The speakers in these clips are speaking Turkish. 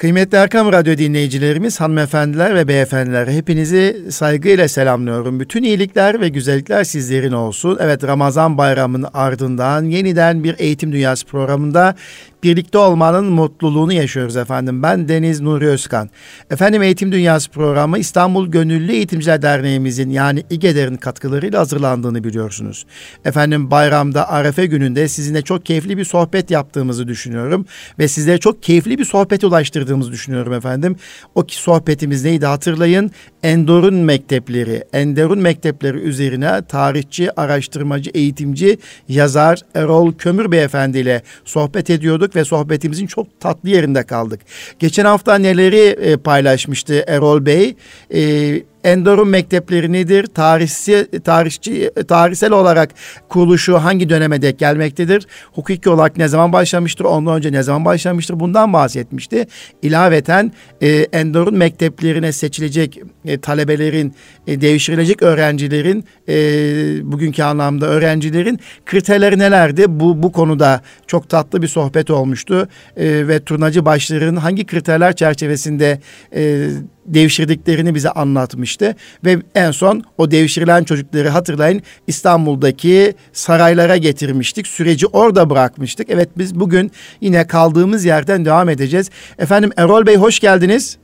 Kıymetli Erkam Radyo dinleyicilerimiz, hanımefendiler ve beyefendiler hepinizi saygıyla selamlıyorum. Bütün iyilikler ve güzellikler sizlerin olsun. Evet Ramazan bayramının ardından yeniden bir Eğitim Dünyası programında birlikte olmanın mutluluğunu yaşıyoruz efendim. Ben Deniz Nuri Özkan. Efendim Eğitim Dünyası programı İstanbul Gönüllü Eğitimciler Derneğimizin yani İGEDER'in katkılarıyla hazırlandığını biliyorsunuz. Efendim bayramda Arefe gününde sizinle çok keyifli bir sohbet yaptığımızı düşünüyorum. Ve sizlere çok keyifli bir sohbet ulaştırdığımızı düşünüyorum efendim. O ki sohbetimiz neydi hatırlayın. Endor'un mektepleri, Enderun mektepleri üzerine tarihçi, araştırmacı, eğitimci, yazar Erol Kömür Beyefendi ile sohbet ediyorduk ve sohbetimizin çok tatlı yerinde kaldık. Geçen hafta neleri e, paylaşmıştı Erol Bey? E, Endor'un mektepleri nedir? Tarihsi, tarihçi, tarihsel olarak kuruluşu hangi döneme dek gelmektedir? Hukuki olarak ne zaman başlamıştır? Ondan önce ne zaman başlamıştır? Bundan bahsetmişti. İlaveten e, Endor'un mekteplerine seçilecek e, talebelerin, e, devşirilecek öğrencilerin, e, bugünkü anlamda öğrencilerin kriterleri nelerdi? Bu, bu konuda çok tatlı bir sohbet olmuştu. E, ve turnacı başlarının hangi kriterler çerçevesinde e, devşirdiklerini bize anlatmıştı. Ve en son o devşirilen çocukları hatırlayın İstanbul'daki saraylara getirmiştik. Süreci orada bırakmıştık. Evet biz bugün yine kaldığımız yerden devam edeceğiz. Efendim Erol Bey hoş geldiniz.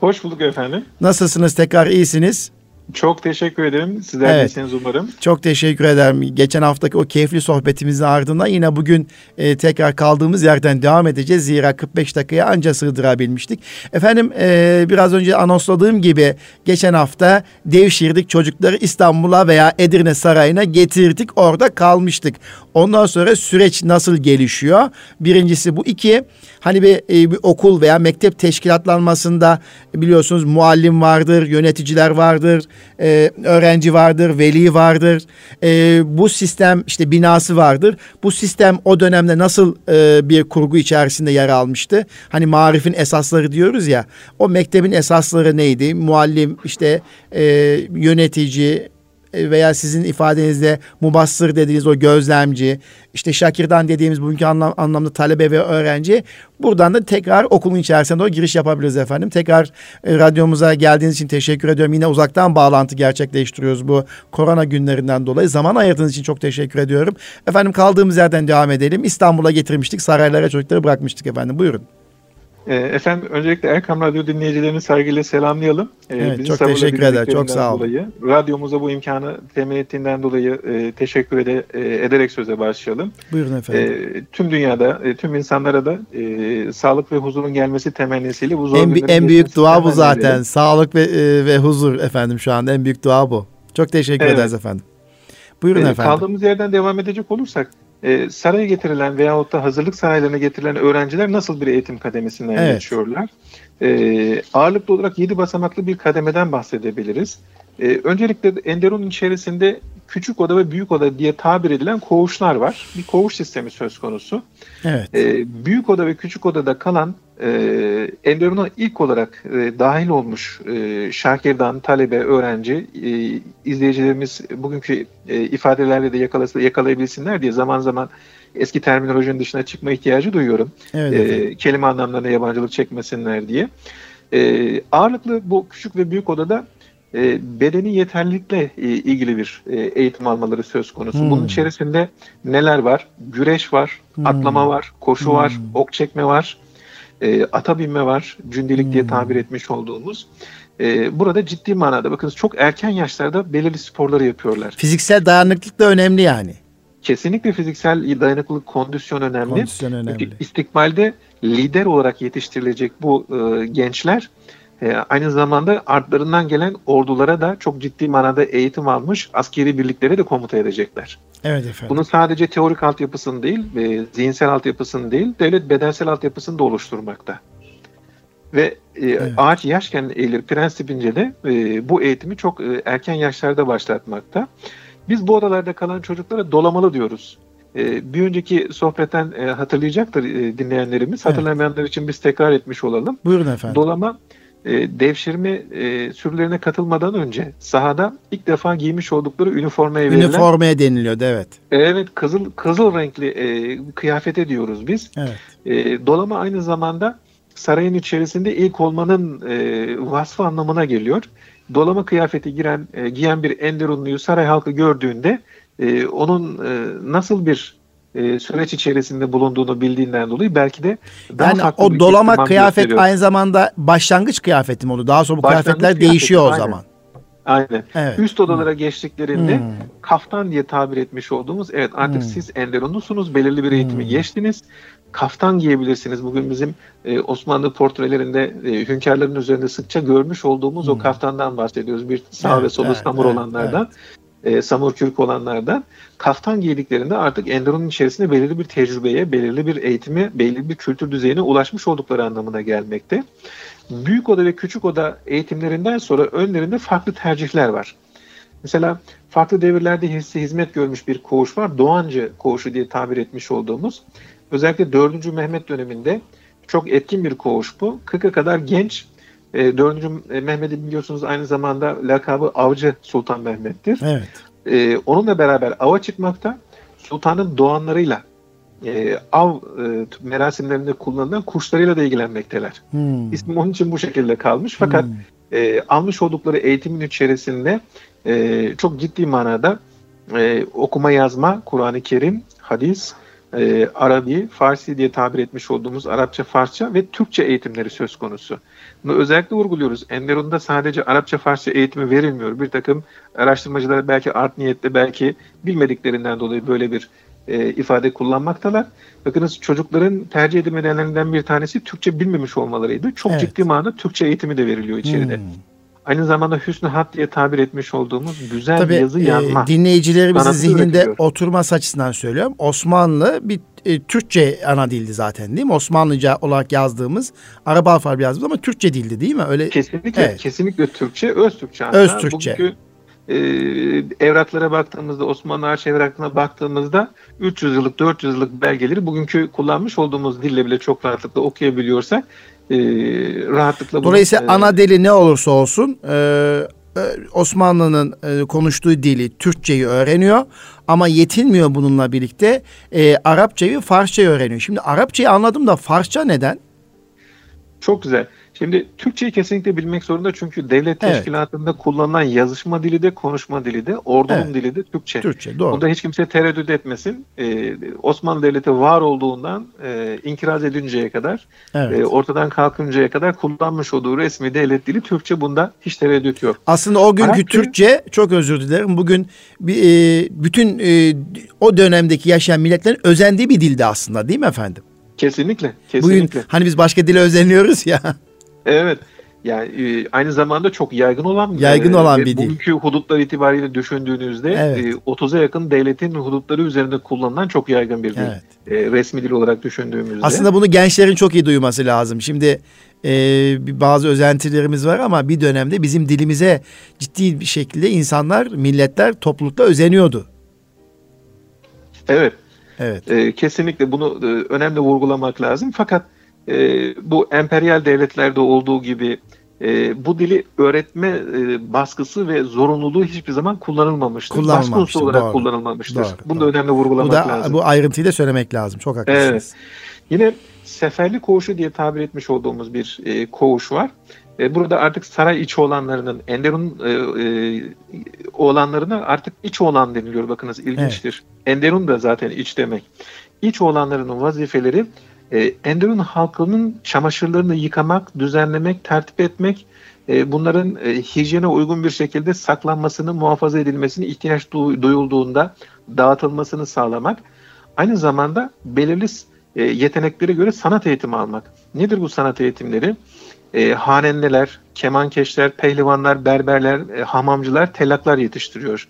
Hoş bulduk efendim. Nasılsınız? Tekrar iyisiniz. Çok teşekkür ederim. Sizler evet. iyisiniz umarım. Çok teşekkür ederim. Geçen haftaki o keyifli sohbetimizin ardından yine bugün e, tekrar kaldığımız yerden devam edeceğiz. Zira 45 dakikaya anca sığdırabilmiştik. Efendim e, biraz önce anonsladığım gibi geçen hafta devşirdik çocukları İstanbul'a veya Edirne Sarayı'na getirdik. Orada kalmıştık. Ondan sonra süreç nasıl gelişiyor? Birincisi bu. iki hani bir, e, bir okul veya mektep teşkilatlanmasında biliyorsunuz muallim vardır, yöneticiler vardır, e, öğrenci vardır, veli vardır. E, bu sistem işte binası vardır. Bu sistem o dönemde nasıl e, bir kurgu içerisinde yer almıştı? Hani marifin esasları diyoruz ya. O mektebin esasları neydi? Muallim işte e, yönetici, veya sizin ifadenizde mubassır dediğiniz o gözlemci, işte Şakir'dan dediğimiz bugünkü anlam, anlamda talebe ve öğrenci. Buradan da tekrar okulun içerisinde o giriş yapabiliriz efendim. Tekrar e, radyomuza geldiğiniz için teşekkür ediyorum. Yine uzaktan bağlantı gerçekleştiriyoruz bu korona günlerinden dolayı. Zaman ayırdığınız için çok teşekkür ediyorum. Efendim kaldığımız yerden devam edelim. İstanbul'a getirmiştik. Saraylara çocukları bırakmıştık efendim. Buyurun. E, efendim öncelikle Erkam Radyo dinleyicilerini saygıyla selamlayalım. E, evet, çok teşekkür eder. Çok sağ olun. Dolayı, radyomuza bu imkanı temin ettiğinden dolayı e, teşekkür ede, e, ederek söze başlayalım. Buyurun efendim. E, tüm dünyada, e, tüm insanlara da e, sağlık ve huzurun gelmesi temennisiyle bu zor En, en büyük dua bu zaten. Edelim. Sağlık ve, e, ve huzur efendim şu anda en büyük dua bu. Çok teşekkür evet. ederiz efendim. Buyurun e, efendim. Kaldığımız yerden devam edecek olursak e, saraya getirilen veyahut da hazırlık saraylarına getirilen öğrenciler nasıl bir eğitim kademesinden evet. geçiyorlar? E, ağırlıklı olarak 7 basamaklı bir kademeden bahsedebiliriz. E, öncelikle Enderun'un içerisinde küçük oda ve büyük oda diye tabir edilen koğuşlar var. Bir koğuş sistemi söz konusu. Evet. E, büyük oda ve küçük odada kalan e, Enderun'a ilk olarak e, dahil olmuş e, şakirdan, talebe, öğrenci e, izleyicilerimiz bugünkü e, ifadelerle de yakalasa, yakalayabilsinler diye zaman zaman eski terminolojinin dışına çıkma ihtiyacı duyuyorum. Evet, e, kelime anlamlarına yabancılık çekmesinler diye. E, ağırlıklı bu küçük ve büyük odada e, bedeni yeterlilikle e, ilgili bir e, eğitim almaları söz konusu. Hmm. Bunun içerisinde neler var? Güreş var, hmm. atlama var, koşu hmm. var, ok çekme var, e, ata binme var, cündelik hmm. diye tabir etmiş olduğumuz. E, burada ciddi manada bakınız çok erken yaşlarda belirli sporları yapıyorlar. Fiziksel dayanıklık da önemli yani. Kesinlikle fiziksel dayanıklılık, kondisyon önemli. Kondisyon önemli. İstikbalde lider olarak yetiştirilecek bu e, gençler e, aynı zamanda artlarından gelen ordulara da çok ciddi manada eğitim almış askeri birliklere de komuta edecekler. Evet efendim. Bunun sadece teorik altyapısını değil, e, zihinsel altyapısını değil, devlet bedensel altyapısını da oluşturmakta. Ve e, evet. ağaç yaşken eğilir prensibince de e, bu eğitimi çok e, erken yaşlarda başlatmakta. Biz bu odalarda kalan çocuklara dolamalı diyoruz. E, bir önceki sohbetten e, hatırlayacaktır e, dinleyenlerimiz. Evet. Hatırlamayanlar için biz tekrar etmiş olalım. Buyurun efendim. Dolama e, devşirme e, sürülerine katılmadan önce sahada ilk defa giymiş oldukları üniformaya verilen... Üniformaya deniliyordu evet. Evet kızıl kızıl renkli e, kıyafete diyoruz biz. Evet. E, dolama aynı zamanda sarayın içerisinde ilk olmanın e, vasfı anlamına geliyor. Dolama kıyafeti giren e, giyen bir Enderunluyu saray halkı gördüğünde e, onun e, nasıl bir e, süreç içerisinde bulunduğunu bildiğinden dolayı belki de daha yani farklı o dolama kıyafet aynı zamanda başlangıç kıyafeti mi oldu? Daha sonra bu kıyafetler değişiyor o aynen. zaman. Aynen. Evet. Üst odalara hmm. geçtiklerinde hmm. kaftan diye tabir etmiş olduğumuz evet artık hmm. siz Enderunlusunuz belirli bir eğitimi hmm. geçtiniz. Kaftan giyebilirsiniz. Bugün bizim e, Osmanlı portrelerinde e, hünkârların üzerinde sıkça görmüş olduğumuz hmm. o kaftandan bahsediyoruz. Bir sağ evet, ve solu evet, samur evet, olanlardan. Evet. E, samur kürk olanlardan kaftan giydiklerinde artık Enderun'un içerisinde belirli bir tecrübeye, belirli bir eğitimi, belirli bir kültür düzeyine ulaşmış oldukları anlamına gelmekte büyük oda ve küçük oda eğitimlerinden sonra önlerinde farklı tercihler var. Mesela farklı devirlerde hizmet görmüş bir koğuş var. Doğancı koğuşu diye tabir etmiş olduğumuz. Özellikle 4. Mehmet döneminde çok etkin bir koğuş bu. 40'a kadar genç. 4. E, Mehmet'i biliyorsunuz aynı zamanda lakabı Avcı Sultan Mehmet'tir. Evet. E, onunla beraber ava çıkmakta. Sultanın doğanlarıyla e, av e, merasimlerinde kullanılan kuşlarıyla da ilgilenmekteler. Hmm. İsmi onun için bu şekilde kalmış. Fakat hmm. e, almış oldukları eğitimin içerisinde e, çok ciddi manada e, okuma yazma, Kur'an-ı Kerim, hadis, e, Arabi, Farsi diye tabir etmiş olduğumuz Arapça, Farsça ve Türkçe eğitimleri söz konusu. Bunu özellikle vurguluyoruz. Enderun'da sadece Arapça, Farsça eğitimi verilmiyor. Bir takım araştırmacılar belki art niyetle, belki bilmediklerinden dolayı böyle bir e, ifade kullanmaktalar. Bakınız çocukların tercih edilmelerinden bir tanesi Türkçe bilmemiş olmalarıydı. Çok evet. ciddi manada Türkçe eğitimi de veriliyor içeride. Hmm. Aynı zamanda hüsnü hat diye tabir etmiş olduğumuz güzel Tabii, yazı e, yazma. E, dinleyicilerimizin zihninde üretiyor. oturması açısından söylüyorum. Osmanlı bir e, Türkçe ana dildi zaten değil mi? Osmanlıca olarak yazdığımız, Arap alfabeyi yazdığımız ama Türkçe dildi değil mi? Öyle Kesinlikle, evet. kesinlikle Türkçe, öz Türkçe. Öz Türkçe. Bugünkü e, evraklara baktığımızda Osmanlı arşiv evraklarına baktığımızda 300 yıllık 400 yıllık belgeleri bugünkü kullanmış olduğumuz dille bile çok rahatlıkla okuyabiliyorsak e, rahatlıkla Dolayısıyla bunu, e, ana dili ne olursa olsun e, e, Osmanlı'nın e, konuştuğu dili Türkçeyi öğreniyor ama yetinmiyor bununla birlikte e, Arapçayı Farsçayı öğreniyor. Şimdi Arapçayı anladım da Farsça neden? Çok güzel. Şimdi Türkçeyi kesinlikle bilmek zorunda çünkü devlet teşkilatında evet. kullanılan yazışma dili de konuşma dili de ordunun evet. dili de Türkçe. Türkçe doğru. Bunda hiç kimse tereddüt etmesin. Ee, Osmanlı Devleti var olduğundan e, inkiraz edinceye kadar evet. e, ortadan kalkıncaya kadar kullanmış olduğu resmi devlet dili Türkçe bunda hiç tereddüt yok. Aslında o günkü Arapça, Türkçe çok özür dilerim bugün bir, e, bütün e, o dönemdeki yaşayan milletlerin özendiği bir dildi aslında değil mi efendim? Kesinlikle. kesinlikle. Bugün hani biz başka dile özeniyoruz ya. Evet. Yani e, aynı zamanda çok yaygın olan yaygın e, olan bir dil. Bugünkü hudutlar itibariyle düşündüğünüzde evet. 30'a e, yakın devletin hudutları üzerinde kullanılan çok yaygın bir dil. Evet. resmi dil olarak düşündüğümüzde. Aslında bunu gençlerin çok iyi duyması lazım. Şimdi e, bazı özentilerimiz var ama bir dönemde bizim dilimize ciddi bir şekilde insanlar, milletler, toplulukla özeniyordu. Evet. Evet. E, kesinlikle bunu e, önemli vurgulamak lazım. Fakat e, bu emperyal devletlerde olduğu gibi e, bu dili öğretme e, baskısı ve zorunluluğu hiçbir zaman kullanılmamıştır. Baskı olarak doğru. kullanılmamıştır. Doğru, Bunu da önemli vurgulamak bu da, lazım. Bu ayrıntıyı da söylemek lazım. Çok haklısınız. Evet. Yine seferli koğuşu diye tabir etmiş olduğumuz bir e, koğuş var. E, burada artık saray içi olanlarının, Enderun e, e, oğlanlarına artık iç oğlan deniliyor. Bakınız ilginçtir. Evet. Enderun da zaten iç demek. İç oğlanlarının vazifeleri e, Enderun halkının çamaşırlarını yıkamak, düzenlemek, tertip etmek, e, bunların e, hijyene uygun bir şekilde saklanmasını, muhafaza edilmesini ihtiyaç duyulduğunda dağıtılmasını sağlamak. Aynı zamanda belirli e, yeteneklere göre sanat eğitimi almak. Nedir bu sanat eğitimleri? E, hanenliler, kemankeşler, pehlivanlar, berberler, e, hamamcılar, tellaklar yetiştiriyor.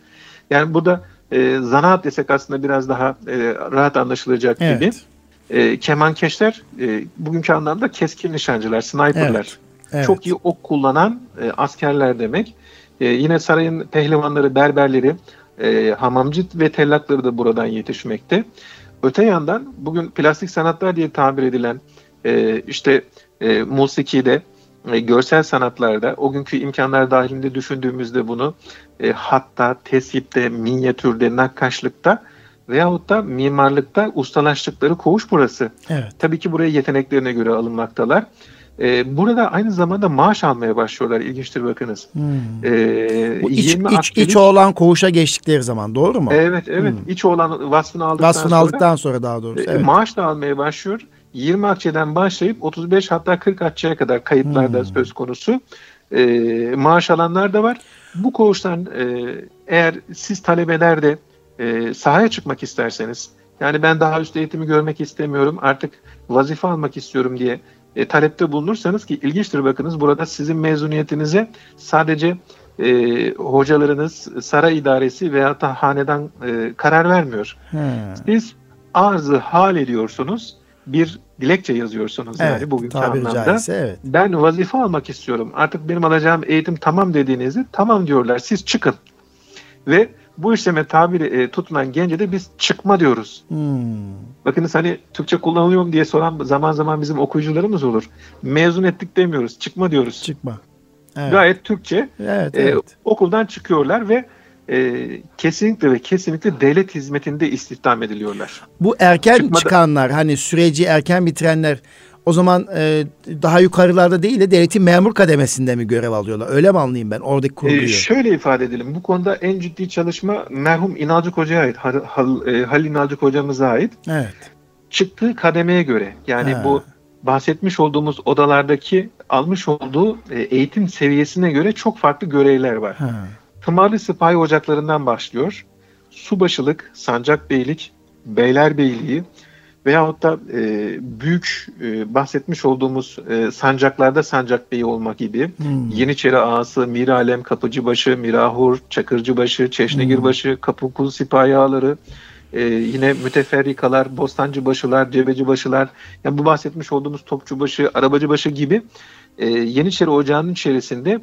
Yani burada e, zanaat desek aslında biraz daha e, rahat anlaşılacak evet. gibi. E, kemankeşler e, bugünkü anlamda keskin nişancılar, sniperler. Evet, evet. Çok iyi ok kullanan e, askerler demek. E, yine sarayın pehlivanları, berberleri, e, hamamcı ve tellakları da buradan yetişmekte. Öte yandan bugün plastik sanatlar diye tabir edilen e, işte e, musikide, e, görsel sanatlarda o günkü imkanlar dahilinde düşündüğümüzde bunu e, hatta, tesipte, minyatürde, nakkaşlıkta veyahut da mimarlıkta ustalaştıkları koğuş burası. Evet. Tabii ki buraya yeteneklerine göre alınmaktalar. Ee, burada aynı zamanda maaş almaya başlıyorlar. İlginçtir bakınız. Hmm. Ee, Bu iç, 20 iç, aktivist- iç oğlan koğuşa geçtikleri zaman doğru mu? Evet evet. Hmm. İç olan vasfını aldıktan Vasfını sonra aldıktan sonra daha doğrusu. e, Evet. maaş da almaya başlıyor. 20 akçeden başlayıp 35 hatta 40 akçeye kadar kayıtlarda Hmm. söz konusu. E, maaş alanlar da var. Bu koğuştan e, eğer siz talebeler de e, sahaya çıkmak isterseniz yani ben daha üst eğitimi görmek istemiyorum artık vazife almak istiyorum diye e, talepte bulunursanız ki ilginçtir bakınız burada sizin mezuniyetinize sadece e, hocalarınız, saray idaresi veya da hanedan e, karar vermiyor. Ha. Siz arzı hal ediyorsunuz, bir dilekçe yazıyorsunuz Evet, yani bugünkü anlamda. caizse evet. Ben vazife almak istiyorum. Artık benim alacağım eğitim tamam dediğinizde tamam diyorlar. Siz çıkın. Ve bu işleme tabiri e, tutulan gence de biz çıkma diyoruz. Hmm. Bakınız hani Türkçe kullanılıyor mu diye soran zaman zaman bizim okuyucularımız olur. Mezun ettik demiyoruz. Çıkma diyoruz. Çıkma. Evet. Gayet Türkçe. Evet, E, evet. okuldan çıkıyorlar ve e, kesinlikle ve kesinlikle devlet hizmetinde istihdam ediliyorlar. Bu erken çıkmadı- çıkanlar hani süreci erken bitirenler o zaman e, daha yukarılarda değil de devletin memur kademesinde mi görev alıyorlar? Öyle mi anlayayım ben oradaki kurguyu? Ee, şöyle ifade edelim. Bu konuda en ciddi çalışma merhum İnalcık Hoca'ya ait. Hal, Hal, e, Halil İnalcık Hocamıza ait. evet. Çıktığı kademeye göre yani Ha. bu bahsetmiş olduğumuz odalardaki almış olduğu e, eğitim seviyesine göre çok farklı görevler var. Ha. Tımarlı Sipahi Ocaklarından başlıyor. Subaşılık, Sancakbeylik, Beylerbeyliği veyahut da e, büyük e, bahsetmiş olduğumuz e, sancaklarda sancakbeyi olmak gibi Hmm. Yeniçeri Ağası, Miralem, Kapıcıbaşı, Mirahur, Çakırcıbaşı, Çeşnegirbaşı, Kapıkul Sipahi Ağaları, e, yine müteferrikalar, Bostancıbaşılar, Cebecibaşılar, yani bu bahsetmiş olduğumuz Topçubaşı, Arabacıbaşı gibi e, Yeniçeri Ocağı'nın içerisinde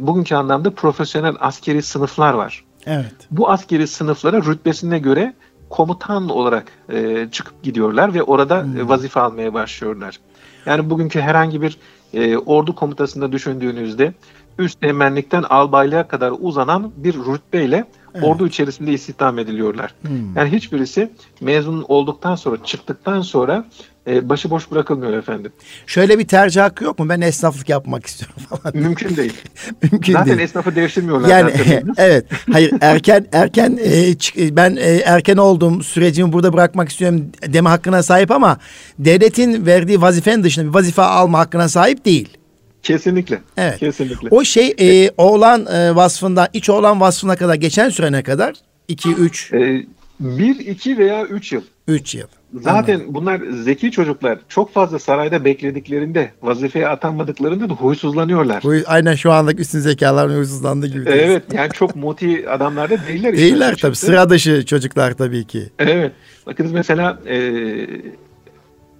bugünkü anlamda profesyonel askeri sınıflar var. Evet. Bu askeri sınıflara rütbesine göre komutan olarak e, çıkıp gidiyorlar ve orada Hmm. e, vazife almaya başlıyorlar. Yani bugünkü herhangi bir e, ordu komutasında düşündüğünüzde üst teğmenlikten albaylığa kadar uzanan bir rütbeyle Evet. ordu içerisinde istihdam ediliyorlar. Hmm. Yani hiçbirisi mezun olduktan sonra, çıktıktan sonra e, başıboş bırakılmıyor efendim. Şöyle bir tercih hakkı yok mu? Ben esnaflık yapmak istiyorum falan. Mümkün değil. Mümkün Zaten değil. esnafı değiştirmiyorlar. Yani zaten. evet. Hayır erken erken e, çık- ben e, erken olduğum sürecimi burada bırakmak istiyorum deme hakkına sahip ama devletin verdiği vazifenin dışında bir vazife alma hakkına sahip değil. Kesinlikle. Evet. Kesinlikle. O şey e, oğlan e, vasfından iç oğlan vasfına kadar geçen süre ne kadar? 2 3 E, bir, iki veya üç yıl. 3 yıl. Zaten bunlar zeki çocuklar çok fazla sarayda beklediklerinde, vazifeye atanmadıklarında da huysuzlanıyorlar. Bu aynen şu andaki üstün zekaların huysuzlandığı gibi. diyorsun. Evet yani çok moti adamlar da değiller. işte Değiller tabii. Sıra dışı çocuklar tabii ki. Evet. Bakınız mesela e,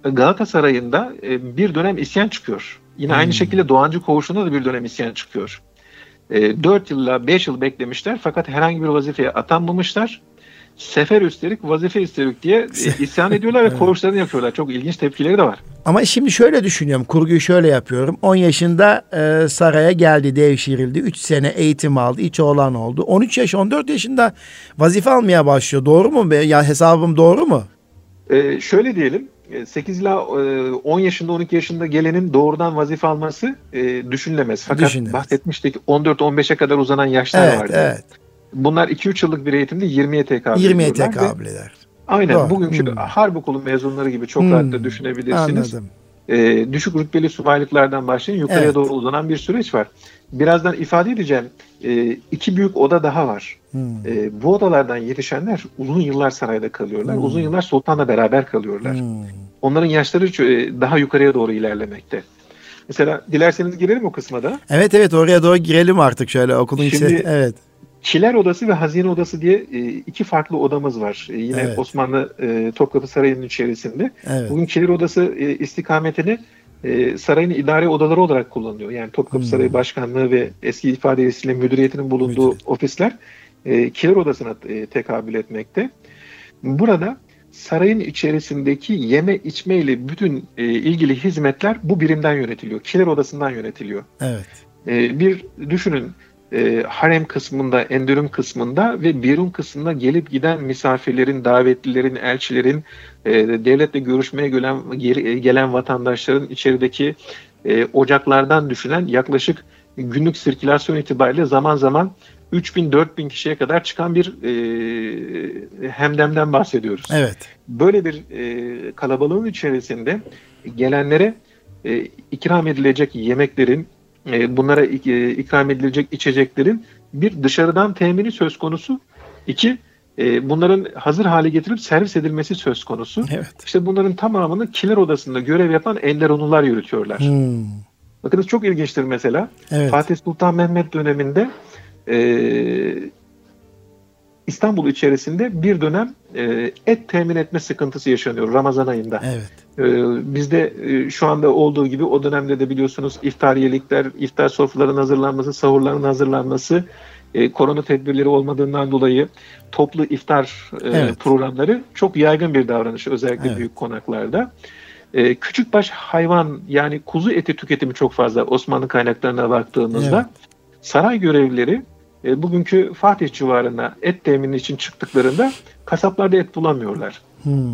Galatasaray'ında e, bir dönem isyan çıkıyor. Yine Hmm. aynı şekilde Doğancı Koğuşu'nda da bir dönem isyan çıkıyor. E, 4 yılla 5 yıl beklemişler fakat herhangi bir vazifeye atanmamışlar. Sefer üstelik vazife istedik diye e, isyan ediyorlar ve Evet. koğuşlarını yapıyorlar. Çok ilginç tepkileri de var. Ama şimdi şöyle düşünüyorum. Kurguyu şöyle yapıyorum. 10 yaşında e, saraya geldi, devşirildi. 3 sene eğitim aldı. iç oğlan oldu. 13 yaş, 14 yaşında vazife almaya başlıyor. Doğru mu? Ya hesabım doğru mu? Ee, şöyle diyelim, e, 8 ila e, 10 yaşında 12 yaşında gelenin doğrudan vazife alması e, düşünülemez. Fakat Düşünülemez. bahsetmiştik 14-15'e kadar uzanan yaşlar Evet, vardı. evet. Bunlar 2-3 yıllık bir eğitimde 20'ye tekabül 20'ye ediyorlar ve tekabül eder. Aynen Doğru. bugünkü Hmm. harp okulu mezunları gibi çok Hmm. rahatla düşünebilirsiniz. Anladım. E, düşük rütbeli subaylıklardan başlayın yukarıya Evet. doğru uzanan bir süreç var. Birazdan ifade edeceğim. E, iki büyük oda daha var. Hmm. E, bu odalardan yetişenler uzun yıllar sarayda kalıyorlar. Hmm. Uzun yıllar sultanla beraber kalıyorlar. Hmm. Onların yaşları çö- daha yukarıya doğru ilerlemekte. Mesela dilerseniz girelim o kısma da. Evet evet oraya doğru girelim artık şöyle okulun Şimdi-. Evet. Kiler Odası ve Hazine Odası diye e, iki farklı odamız var. E, Yine Evet. Osmanlı e, Topkapı Sarayı'nın içerisinde. Evet. Bugün Kiler Odası istikametini sarayın idare odaları olarak kullanılıyor. Yani Topkapı Hmm. Sarayı Başkanlığı ve eski ifadesiyle müdüriyetinin bulunduğu Müdüriyet. ofisler Kiler Odası'na tekabül etmekte. Burada sarayın içerisindeki yeme içme ile bütün ilgili hizmetler bu birimden yönetiliyor. Kiler Odası'ndan yönetiliyor. Evet. Bir düşünün e, harem kısmında, endürüm kısmında ve birun kısmında gelip giden misafirlerin, davetlilerin, elçilerin, e, devletle görüşmeye gelen, gelen vatandaşların içerideki e, ocaklardan düşünen yaklaşık günlük sirkülasyon itibariyle zaman zaman 3000-4000 kişiye kadar çıkan bir e, hemdemden bahsediyoruz. Evet. Böyle bir e, kalabalığın içerisinde gelenlere e, ikram edilecek yemeklerin, e, bunlara e, ikram edilecek içeceklerin bir dışarıdan temini söz konusu. İki, e, bunların hazır hale getirilip servis edilmesi söz konusu. Evet. İşte bunların tamamını kiler odasında görev yapan Enderonular yürütüyorlar. Hmm. Bakınız çok ilginçtir mesela. Evet. Fatih Sultan Mehmet döneminde e, İstanbul içerisinde bir dönem e, et temin etme sıkıntısı yaşanıyor Ramazan ayında. Evet. E, bizde e, şu anda olduğu gibi o dönemde de biliyorsunuz iftariyelikler, iftar sofraların hazırlanması, sahurların hazırlanması, e, korona tedbirleri olmadığından dolayı toplu iftar e, Evet. programları çok yaygın bir davranış özellikle Evet. büyük konaklarda. E, küçükbaş hayvan yani kuzu eti tüketimi çok fazla Osmanlı kaynaklarına baktığımızda. Evet. Saray görevlileri e, bugünkü Fatih civarına et temini için çıktıklarında kasaplarda et bulamıyorlar. Hmm.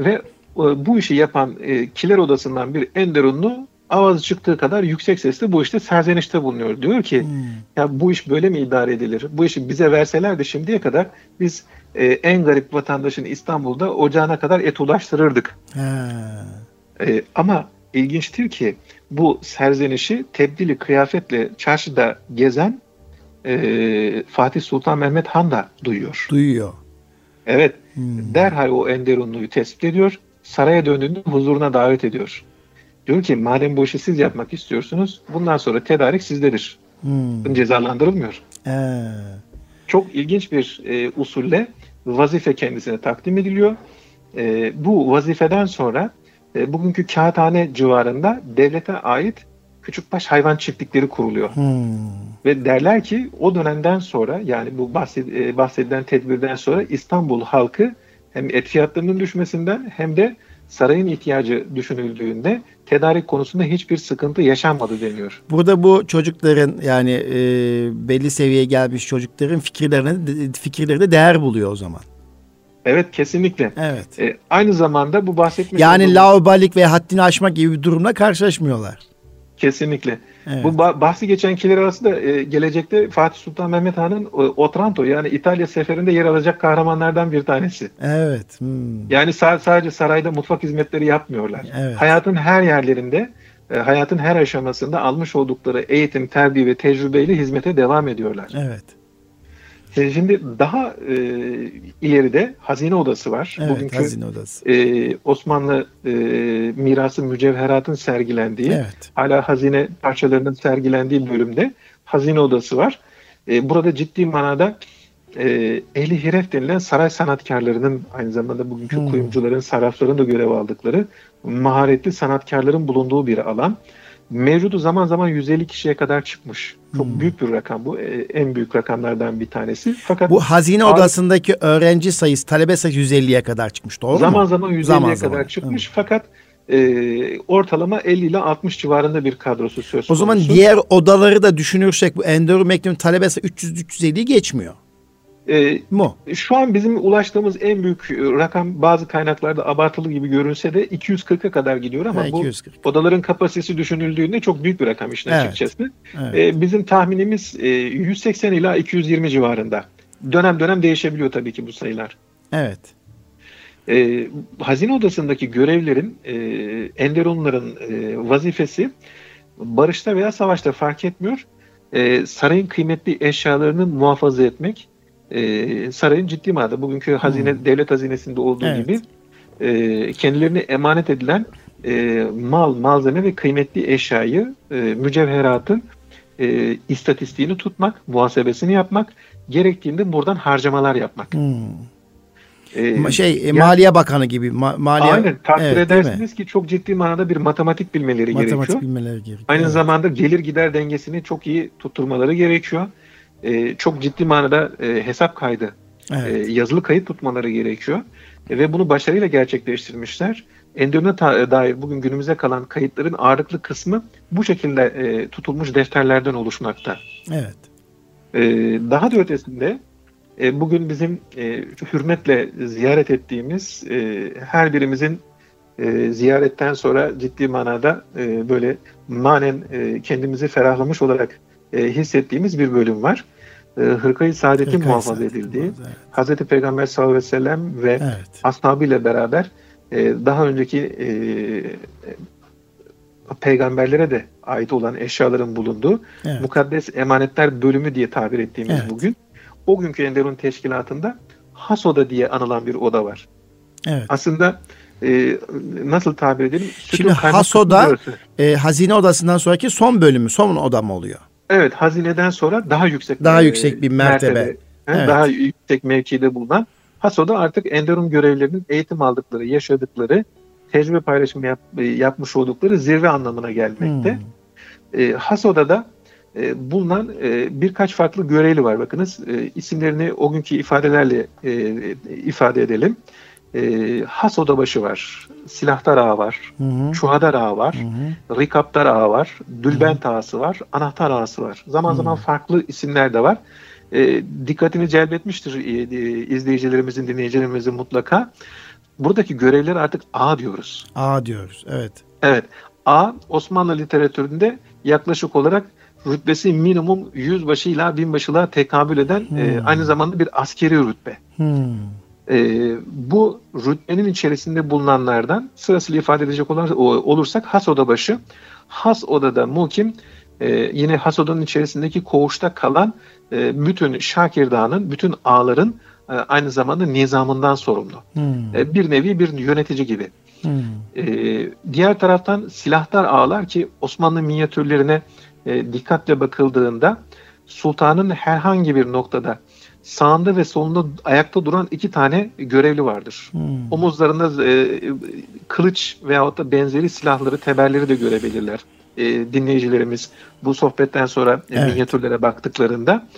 Ve e, bu işi yapan e, kiler odasından bir Enderunlu avazı çıktığı kadar yüksek sesle bu işte serzenişte bulunuyor. Diyor ki Hmm. ya bu iş böyle mi idare edilir? Bu işi bize verselerdi şimdiye kadar biz e, en garip vatandaşın İstanbul'da ocağına kadar et ulaştırırdık. Ha. E, ama ilginçtir ki bu serzenişi tebdili kıyafetle çarşıda gezen e, Fatih Sultan Mehmet Han da duyuyor. Duyuyor. Evet Hmm. derhal o Enderunlu'yu tespit ediyor. Saraya döndüğünde huzuruna davet ediyor. Diyor ki madem bu işi siz yapmak istiyorsunuz bundan sonra tedarik sizdedir. Hmm. Cezalandırılmıyor. Ha. Çok ilginç bir e, usulle vazife kendisine takdim ediliyor. E, bu vazifeden sonra e, bugünkü kağıthane civarında devlete ait küçükbaş hayvan çiftlikleri kuruluyor. Hmm. Ve derler ki o dönemden sonra yani bu bahsed- e, bahsedilen tedbirden sonra İstanbul halkı hem et fiyatlarının düşmesinden hem de sarayın ihtiyacı düşünüldüğünde tedarik konusunda hiçbir sıkıntı yaşanmadı deniyor. Burada bu çocukların yani e, belli seviyeye gelmiş çocukların fikirlerine fikirleri de değer buluyor o zaman. Evet kesinlikle. Evet. E, aynı zamanda bu bahsetmiş Yani olduğumuz- laubalik ve haddini aşmak gibi bir durumla karşılaşmıyorlar. Kesinlikle. Evet. Bu ba- bahsi geçen kiler arası da e, gelecekte Fatih Sultan Mehmet Han'ın e, Otranto yani İtalya seferinde yer alacak kahramanlardan bir tanesi. Evet. Hmm. Yani sa- sadece sarayda mutfak hizmetleri yapmıyorlar. Evet. Hayatın her yerlerinde, e, hayatın her aşamasında almış oldukları eğitim, terbiye ve tecrübeyle hizmete devam ediyorlar. Evet. E, Şimdi daha e, ileride hazine odası var. Evet. Bugünkü Hazine odası. e, Osmanlı e, mirası mücevheratın sergilendiği, Evet. hala hazine parçalarının sergilendiği bölümde hazine odası var. E, burada ciddi manada e, ehli hiref denilen saray sanatkarlarının aynı zamanda bugünkü Hmm. kuyumcuların, sarrafların da görev aldıkları maharetli sanatkarların bulunduğu bir alan. Mevcudu zaman zaman 150 kişiye kadar çıkmış. Çok Hmm. büyük bir rakam bu. E, en büyük rakamlardan bir tanesi. Fakat Bu hazine Abi- odasındaki öğrenci sayısı, talebe sayısı 150'ye kadar çıkmış. Doğru zaman mu? zaman 150'ye Zaman kadar zaman, çıkmış. Fakat e, ortalama 50 ile 60 civarında bir kadrosu söz konusu. O zaman diğer odaları da düşünürsek bu Endoro Mektum talebe sayısı 300-350'yi geçmiyor. E, Mu? Şu an bizim ulaştığımız en büyük e, rakam bazı kaynaklarda abartılı gibi görünse de 240'a kadar gidiyor ama Ha, bu 240. odaların kapasitesi düşünüldüğünde çok büyük bir rakam işin Evet. açıkçası. Evet. E, bizim tahminimiz e, 180 ila 220 civarında. Dönem dönem değişebiliyor tabii ki bu sayılar. Evet. E, hazine odasındaki görevlerin, e, Enderonların e, vazifesi barışta veya savaşta fark etmiyor. E, sarayın kıymetli eşyalarını muhafaza etmek, e, sarayın ciddi manada bugünkü hazine Hmm. devlet hazinesinde olduğu Evet. gibi e, kendilerine emanet edilen e, mal, malzeme ve kıymetli eşyayı, e, mücevheratın e, istatistiğini tutmak, muhasebesini yapmak, gerektiğinde buradan harcamalar yapmak. Hmm. E, Ma- Şey e, ya- Maliye Bakanı gibi. Ma- maliye, Aynen takdir Evet, edersiniz ki çok ciddi manada bir matematik bilmeleri Matematik gerekiyor. bilmeleri gerekiyor. Aynı Evet. zamanda gelir gider dengesini çok iyi tutturmaları gerekiyor. Ee, çok ciddi manada e, hesap kaydı, Evet. e, yazılı kayıt tutmaları gerekiyor. E, ve bunu başarıyla gerçekleştirmişler. Endürne ta- dair bugün günümüze kalan kayıtların ağırlıklı kısmı bu şekilde e, tutulmuş defterlerden oluşmakta. Evet. E, daha da ötesinde e, bugün bizim e, hürmetle ziyaret ettiğimiz e, her birimizin e, ziyaretten sonra ciddi manada e, böyle manen e, kendimizi ferahlamış olarak e, hissettiğimiz bir bölüm var. E, Hırkayı Saadet'in Hırkayı muhafaza edildiği, evet. Hazreti Peygamber sallallahu aleyhi ve sellem ve Evet. ashabıyla beraber e, daha önceki e, peygamberlere de ait olan eşyaların bulunduğu Evet. mukaddes emanetler bölümü diye tabir ettiğimiz Evet. bugün o günkü Enderun teşkilatında has oda diye anılan bir oda var. Evet. Aslında e, nasıl tabir edelim? Sütun Şimdi has oda-. E, hazine odasından sonraki son bölümü, son oda mı oluyor? Evet, hazineden sonra daha yüksek Daha yüksek bir mertebe. he, Evet. Daha yüksek mevkide bulunan Haso'da artık Enderun görevlilerinin eğitim aldıkları, yaşadıkları, tecrübe paylaşımı yap- e, yapmış oldukları zirve anlamına gelmekte. Hmm. E, Haso'da da e, bulunan e, birkaç farklı görevli var. Bakınız e, isimlerini o günkü ifadelerle e, ifade edelim. E, Has odabaşı var, silahtar ağa var, Hı hı. çuhadar ağa var, Hı hı. Rikaptar ağa var, Dülbent ağası var, Anahtar ağası var. Zaman Hmm. zaman farklı isimler de var. E, dikkatini celbetmiştir e, e, izleyicilerimizin, dinleyicilerimizin mutlaka. Buradaki görevleri artık ağa diyoruz. A diyoruz. Evet. Evet, A Osmanlı literatüründe yaklaşık olarak rütbesi minimum yüzbaşı ila binbaşılığa tekabül eden e, Hmm. aynı zamanda bir askeri rütbe. Hmm. E, bu rütbenin içerisinde bulunanlardan sırasıyla ifade edecek olar- o- olursak has odabaşı, has odada mukim e, yine has odanın içerisindeki koğuşta kalan e, bütün Şakirdağ'ın, bütün ağların e, aynı zamanda nizamından sorumlu. Hmm. E, bir nevi bir yönetici gibi. Hmm. Ee, diğer taraftan silahtar ağlar ki Osmanlı minyatürlerine e, dikkatle bakıldığında sultanın herhangi bir noktada sağında ve solunda ayakta duran iki tane görevli vardır. Hmm. Omuzlarında e, kılıç veyahut da benzeri silahları, teberleri de görebilirler. E, dinleyicilerimiz bu sohbetten sonra e, Evet. minyatürlere baktıklarında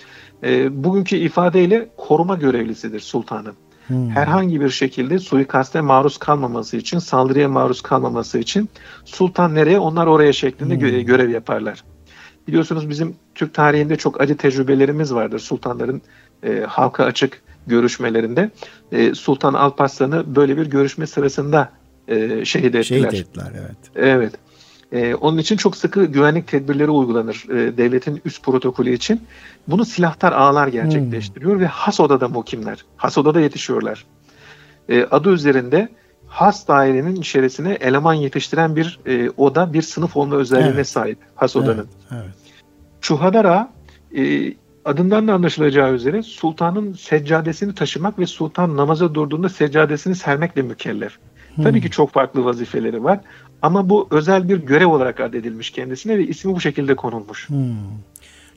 e, bugünkü ifadeyle koruma görevlisidir sultanın Hmm. herhangi bir şekilde suikaste maruz kalmaması için, saldırıya maruz kalmaması için sultan nereye onlar oraya şeklinde gö- Hmm. görev yaparlar. Biliyorsunuz bizim Türk tarihinde çok acı tecrübelerimiz vardır sultanların e, halka açık görüşmelerinde. E, Sultan Alparslan'ı böyle bir görüşme sırasında e, şehit ettiler. Şehit ettiler evet. Evet. Ee, onun için çok sıkı güvenlik tedbirleri uygulanır e, devletin üst protokolü için. Bunu silahtar ağlar gerçekleştiriyor ve has odada mukimler. Has odada yetişiyorlar. Ee, adı üzerinde has dairenin içerisine eleman yetiştiren bir e, oda, bir sınıf olma özelliğine Evet. sahip has odanın. Evet. evet. Çuhadar Ağa, e, adından da anlaşılacağı üzere sultanın seccadesini taşımak ve sultan namaza durduğunda seccadesini sermekle mükellef. Tabii Hmm. ki çok farklı vazifeleri var ama bu özel bir görev olarak addedilmiş kendisine ve ismi bu şekilde konulmuş. Hmm.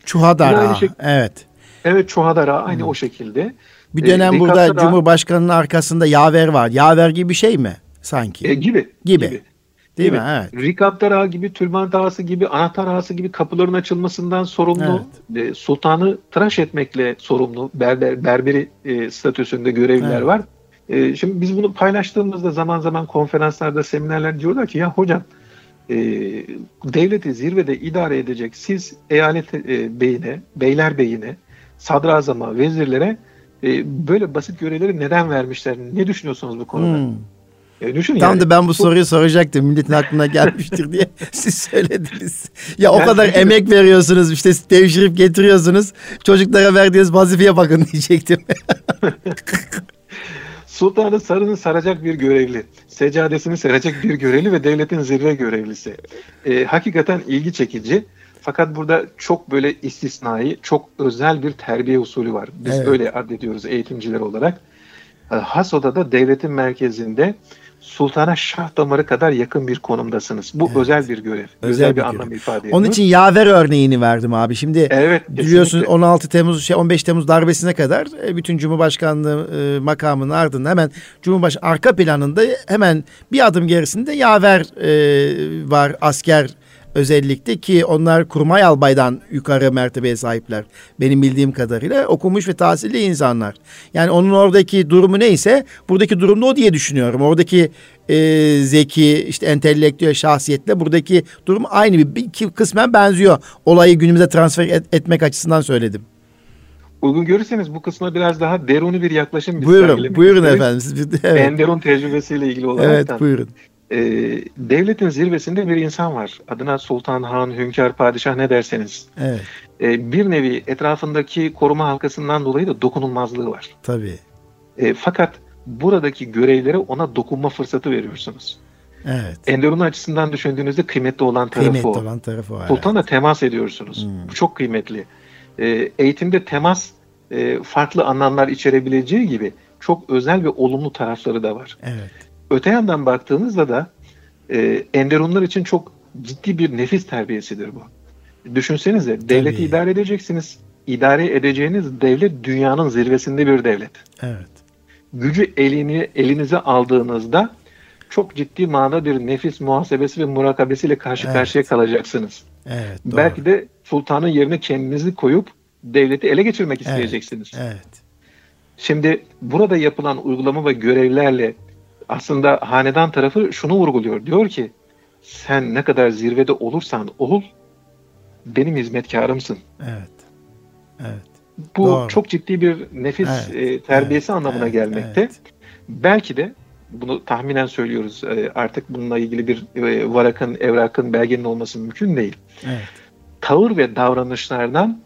Çuhadar Yine aynı Ağa, şey- Evet. Evet Çuhadar Ağa aynı Hmm. o şekilde. Bir E, dönem Rikatlar burada Cumhurbaşkanı'nın arkasında yaver var. Yaver gibi bir şey mi sanki? E, gibi. Gibi. Değil gibi. mi? Evet. Rikaptar Ağa gibi, Tülbent Ağası gibi, Anahtar Ağası gibi kapıların açılmasından sorumlu. E, sultanı tıraş etmekle sorumlu. Berber, berberi e, statüsünde görevliler Evet. var. E, şimdi biz bunu paylaştığımızda zaman zaman konferanslarda, seminerler diyorlar ki ya hocam e, devleti zirvede idare edecek siz eyalet e, beyine, beyler beyine, sadrazama, vezirlere e, böyle basit görevleri neden vermişler? Ne düşünüyorsunuz bu konuda? Hmm. E, düşün Tam yani. da ben bu soruyu soracaktım. Milletin aklına gelmiştir diye siz söylediniz. Ya o Yani kadar çünkü- emek veriyorsunuz işte devşirip getiriyorsunuz. Çocuklara verdiğiniz vazifeye bakın diyecektim. Sultanı sarını saracak bir görevli, seccadesini serecek bir görevli ve devletin zirve görevlisi. E, hakikaten ilgi çekici. Fakat burada çok böyle istisnai, çok özel bir terbiye usulü var. Biz Evet. öyle addediyoruz eğitimciler olarak. E, has odada devletin merkezinde sultana şah damarı kadar yakın bir konumdasınız. Bu Evet. özel bir görev. Özel Özel, bir bir, görev. anlam ifade ediyor. Onun için yaver örneğini verdim abi. Şimdi evet, biliyorsun kesinlikle. 16 Temmuz şey 15 Temmuz darbesine kadar e, bütün Cumhurbaşkanlığı e, makamının ardında hemen Cumhurbaş arka planında hemen bir adım gerisinde yaver e, var asker özellikle ki onlar kurmay albaydan yukarı mertebeye sahipler. Benim bildiğim kadarıyla okumuş ve tahsilli insanlar. Yani onun oradaki durumu neyse buradaki durum da o diye düşünüyorum. Oradaki e, zeki işte entelektüel şahsiyetle buradaki durum aynı bir, bir kısmen benziyor. Olayı günümüze transfer et- etmek açısından söyledim. uygun görürseniz bu kısma biraz daha deruni bir yaklaşım. Buyurun, buyurun efendim. Siz, evet. Enderun tecrübesiyle ilgili olarak. Evet, buyurun. E, devletin zirvesinde bir insan var. Adına Sultan, Han, Hünkar, Padişah ne derseniz. Evet. E, bir nevi etrafındaki koruma halkasından dolayı da dokunulmazlığı var. Tabii. E, fakat buradaki görevlere ona dokunma fırsatı veriyorsunuz. Evet. Enderun açısından düşündüğünüzde kıymetli olan tarafı kıymetli o. olan tarafı o. Sultanla evet. temas ediyorsunuz. Hmm. Bu çok kıymetli. E, eğitimde temas e, farklı anlamlar içerebileceği gibi çok özel ve olumlu tarafları da var. Evet. Öte yandan baktığınızda da e, Enderunlar için çok ciddi bir nefis terbiyesidir bu. Düşünsenize devleti Tabii. idare edeceksiniz. İdare edeceğiniz devlet dünyanın zirvesinde bir devlet. Evet. Gücü elini elinize aldığınızda çok ciddi manada bir nefis muhasebesi ve murakabesiyle karşı evet. karşıya kalacaksınız. Evet, doğru. Belki de sultanın yerine kendinizi koyup devleti ele geçirmek isteyeceksiniz. Evet, evet. Şimdi burada yapılan uygulama ve görevlerle aslında hanedan tarafı şunu vurguluyor. Diyor ki sen ne kadar zirvede olursan ol benim hizmetkarımsın. Evet. Evet. Bu Doğru. çok ciddi bir nefis evet. e, terbiyesi evet. anlamına evet. gelmekte. Evet. Belki de bunu tahminen söylüyoruz. E, artık bununla ilgili bir e, varakın, evrakın, belgenin olması mümkün değil. Evet. Tavır ve davranışlardan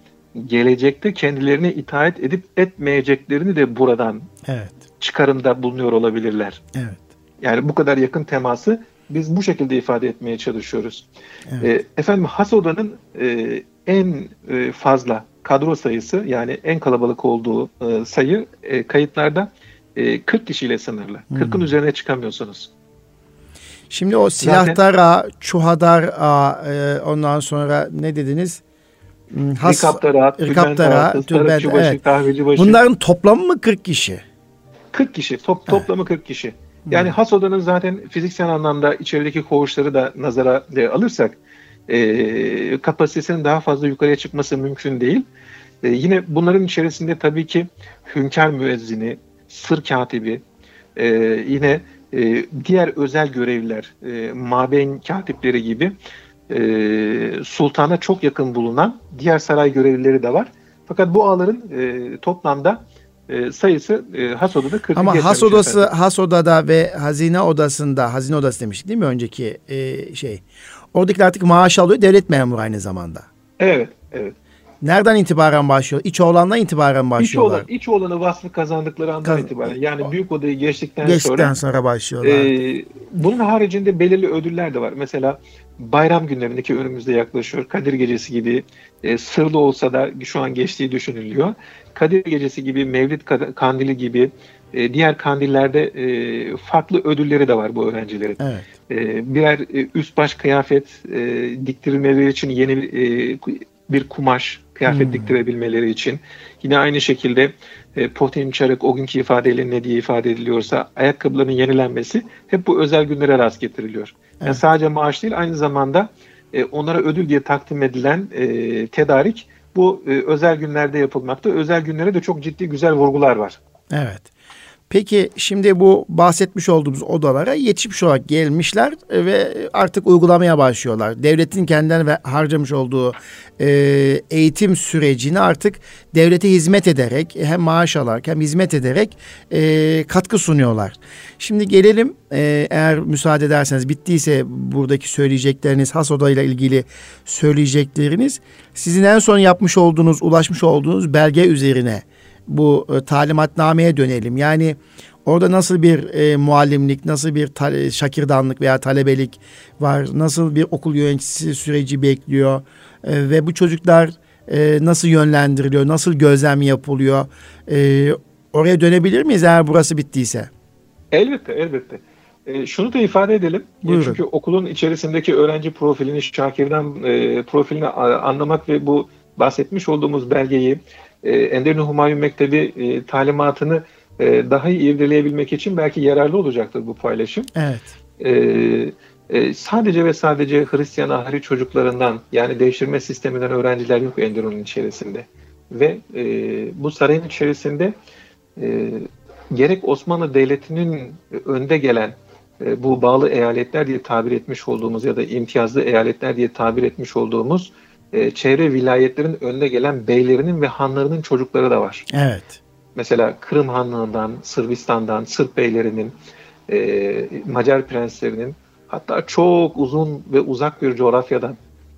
gelecekte kendilerine itaat edip etmeyeceklerini de buradan evet. Çıkarımda bulunuyor olabilirler. Evet. Yani bu kadar yakın teması biz bu şekilde ifade etmeye çalışıyoruz. Evet. E, efendim Hasoda'nın e, en e, fazla kadro sayısı yani en kalabalık olduğu e, sayı e, kayıtlarda e, 40 kişiyle sınırlı. Hmm. 40'ın üzerine çıkamıyorsunuz. Şimdi o silahtara, çuhadar, e, ondan sonra ne dediniz? Hmm, has, Rikaptara, Rikaptara, tülbent, evet. kahveci Bunların toplamı mı 40 kişi? 40 kişi, top, toplamı evet. 40 kişi. Yani has odanın zaten fiziksel anlamda içerideki koğuşları da nazara e, alırsak e, kapasitesinin daha fazla yukarıya çıkması mümkün değil. E, yine bunların içerisinde tabii ki hünkâr müezzini, sır katibi, e, yine e, diğer özel görevliler, e, mabeyn katipleri gibi e, sultana çok yakın bulunan diğer saray görevlileri de var. Fakat bu ağların e, toplamda e, sayısı e, has odada 40 Ama has odası efendim. has odada ve hazine odasında hazine odası demiştik değil mi önceki e, şey. Oradakiler artık maaş alıyor devlet memuru aynı zamanda. Evet, evet. Nereden itibaren başlıyor? İç oğlandan itibaren başlıyorlar. İç, oğlan, iç oğlanı vasfı kazandıkları andan Kaz itibaren. Yani büyük odayı geçtikten, geçtikten sonra, sonra başlıyorlar. E, bunun haricinde belirli ödüller de var. Mesela bayram günlerindeki önümüzde yaklaşıyor. Kadir Gecesi gibi e, sırlı olsa da şu an geçtiği düşünülüyor. Kadir Gecesi gibi, Mevlid Kandili gibi e, diğer kandillerde e, farklı ödülleri de var bu öğrencilerin. Evet. E, birer e, üst baş kıyafet e, diktirilmeleri için yeni e, bir kumaş kıyafet hmm. diktirebilmeleri için. Yine aynı şekilde e, potin çarık o günkü ifadeyle ne diye ifade ediliyorsa ayakkabıların yenilenmesi hep bu özel günlere rast getiriliyor. Evet. Yani sadece maaş değil aynı zamanda e, onlara ödül diye takdim edilen e, tedarik bu e, özel günlerde yapılmakta. Özel günlere de çok ciddi güzel vurgular var. Evet. Peki şimdi bu bahsetmiş olduğumuz odalara yetişmiş olarak gelmişler ve artık uygulamaya başlıyorlar. Devletin kendilerine harcamış olduğu e, eğitim sürecini artık devlete hizmet ederek hem maaş alarak hem hizmet ederek e, katkı sunuyorlar. Şimdi gelelim e, eğer müsaade ederseniz bittiyse buradaki söyleyecekleriniz has odayla ilgili söyleyecekleriniz sizin en son yapmış olduğunuz ulaşmış olduğunuz belge üzerine bu e, talimatnameye dönelim. Yani orada nasıl bir e, muallimlik, nasıl bir ta- şakirdanlık veya talebelik var, nasıl bir okul yöneticisi süreci bekliyor e, ve bu çocuklar e, nasıl yönlendiriliyor, nasıl gözlem yapılıyor? E, oraya dönebilir miyiz eğer burası bittiyse? Elbette, elbette. E, şunu da ifade edelim. Buyurun. Çünkü okulun içerisindeki öğrenci profilini, Şakir'den e, profilini anlamak ve bu bahsetmiş olduğumuz belgeyi e, Enderun Humayun Mektebi e, talimatını e, daha iyi irdeleyebilmek için belki yararlı olacaktır bu paylaşım. Evet. E, e, sadece ve sadece Hristiyan ahri çocuklarından yani devşirme sisteminden öğrenciler yok Enderun'un içerisinde. Ve e, bu sarayın içerisinde e, gerek Osmanlı Devleti'nin önde gelen e, bu bağlı eyaletler diye tabir etmiş olduğumuz ya da imtiyazlı eyaletler diye tabir etmiş olduğumuz e, çevre vilayetlerin önde gelen beylerinin ve hanlarının çocukları da var. Evet. Mesela Kırım Hanlığı'ndan, Sırbistan'dan, Sırp beylerinin, e, Macar prenslerinin hatta çok uzun ve uzak bir coğrafyadan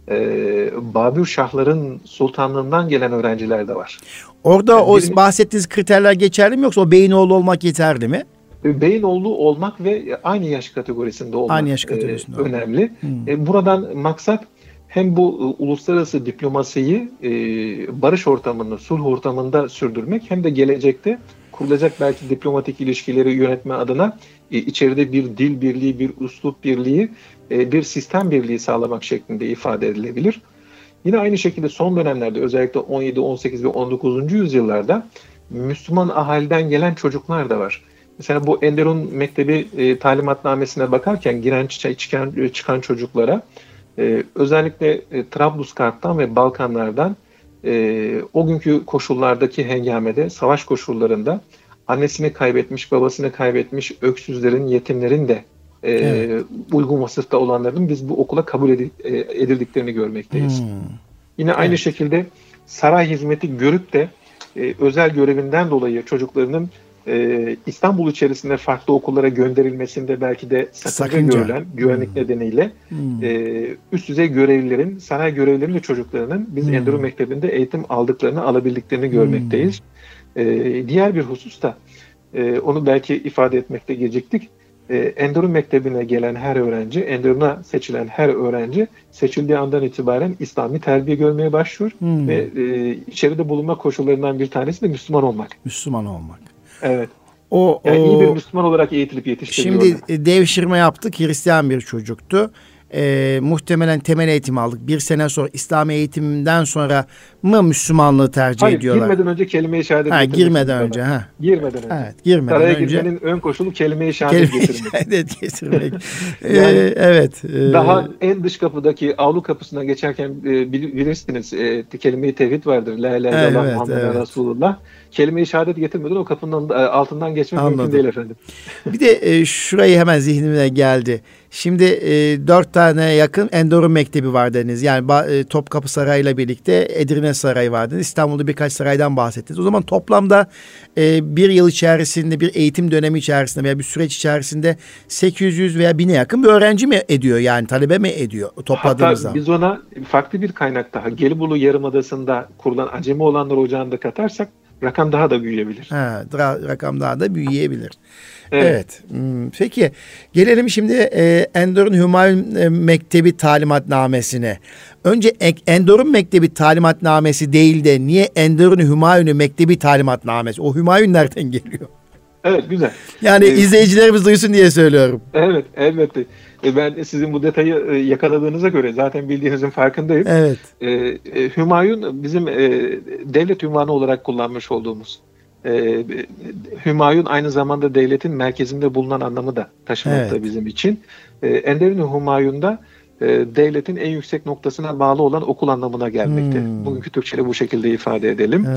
e, Babür Şahların sultanlığından gelen öğrenciler de var. Orada yani o benim, bahsettiğiniz kriterler geçerli mi yoksa o beyin oğlu olmak yeterli mi? Beyin oğlu olmak ve aynı yaş kategorisinde olmak aynı yaş kategorisinde e, önemli. Hmm. E, buradan maksat hem bu e, uluslararası diplomasiyi e, barış ortamında, sulh ortamında sürdürmek hem de gelecekte kurulacak belki diplomatik ilişkileri yönetme adına e, içeride bir dil birliği, bir üslup birliği, e, bir sistem birliği sağlamak şeklinde ifade edilebilir. Yine aynı şekilde son dönemlerde özellikle 17, 18 ve 19. yüzyıllarda Müslüman ahaliden gelen çocuklar da var. Mesela bu Enderun Mektebi e, talimatnamesine bakarken giren çıkan, çıkan çocuklara e, özellikle e, Trablusgarp'tan ve Balkanlardan e, o günkü koşullardaki hengamede, savaş koşullarında annesini kaybetmiş, babasını kaybetmiş öksüzlerin, yetimlerin de e, evet. uygun vasıfta olanların biz bu okula kabul e, edildiklerini görmekteyiz. Hmm. Yine evet. aynı şekilde saray hizmeti görüp de e, özel görevinden dolayı çocuklarının e, İstanbul içerisinde farklı okullara gönderilmesinde belki de sakınca görülen güvenlik hmm. nedeniyle hmm. E, üst düzey görevlilerin, saray görevlilerinin ve çocuklarının biz hmm. Enduro Mektebi'nde eğitim aldıklarını, alabildiklerini görmekteyiz. Hmm. E, diğer bir husus da e, onu belki ifade etmekte geciktik. E, Enduro Mektebi'ne gelen her öğrenci, Enduro'na seçilen her öğrenci seçildiği andan itibaren İslami terbiye görmeye başlıyor hmm. ve e, içeride bulunma koşullarından bir tanesi de Müslüman olmak. Müslüman olmak. Evet. O, yani o, iyi bir Müslüman olarak eğitilip yetiştiriliyor. Şimdi devşirme yaptık. Hristiyan bir çocuktu e, muhtemelen temel eğitim aldık. Bir sene sonra İslam eğitiminden sonra mı Müslümanlığı tercih Hayır, ediyorlar? girmeden önce kelime-i şehadet ha, girmeden önce. Ha. Girmeden önce. Evet, girmeden Saraya önce. girmenin ön koşulu kelime-i şehadet kelime getirmek. şehadet getirmek. yani, ee, evet. E, daha en dış kapıdaki avlu kapısına geçerken e, bilirsiniz e, kelime-i tevhid vardır. La ilahe illallah evet, Muhammed evet. Resulullah. Kelime-i şehadet getirmeden o kapının e, altından geçmek Anladım. mümkün değil efendim. Bir de e, şurayı hemen zihnime geldi. Şimdi e, dört tane yakın Endorun Mektebi var deniz. Yani e, Topkapı Sarayı ile birlikte Edirne Sarayı var deniz. İstanbul'da birkaç saraydan bahsettiniz. O zaman toplamda e, bir yıl içerisinde bir eğitim dönemi içerisinde veya bir süreç içerisinde 800 veya 1000'e yakın bir öğrenci mi ediyor? Yani talebe mi ediyor topladığımızda? Hatta biz ona farklı bir kaynak daha Gelibolu Yarımadası'nda kurulan Acemi olanlar ocağında katarsak rakam daha da büyüyebilir. Ha, rakam daha da büyüyebilir. Evet. evet. Hmm, peki gelelim şimdi e, Endor'un Hümayun e, Mektebi talimatnamesine. Önce Endor'un Mektebi talimatnamesi değil de niye Endor'un Hümayun'u Mektebi talimatnamesi? O Hümayun nereden geliyor? Evet güzel. Yani ee, izleyicilerimiz duysun diye söylüyorum. Evet elbette. E, ben sizin bu detayı e, yakaladığınıza göre zaten bildiğinizin farkındayım. Evet. E, e, Hümayun bizim e, devlet ünvanı olarak kullanmış olduğumuz e, Hümayun aynı zamanda devletin merkezinde bulunan anlamı da taşımakta evet. bizim için. E, Enderun Hümayun'da e, devletin en yüksek noktasına bağlı olan okul anlamına gelmekte. Hmm. Bugünkü Türkçe'de bu şekilde ifade edelim. Hmm.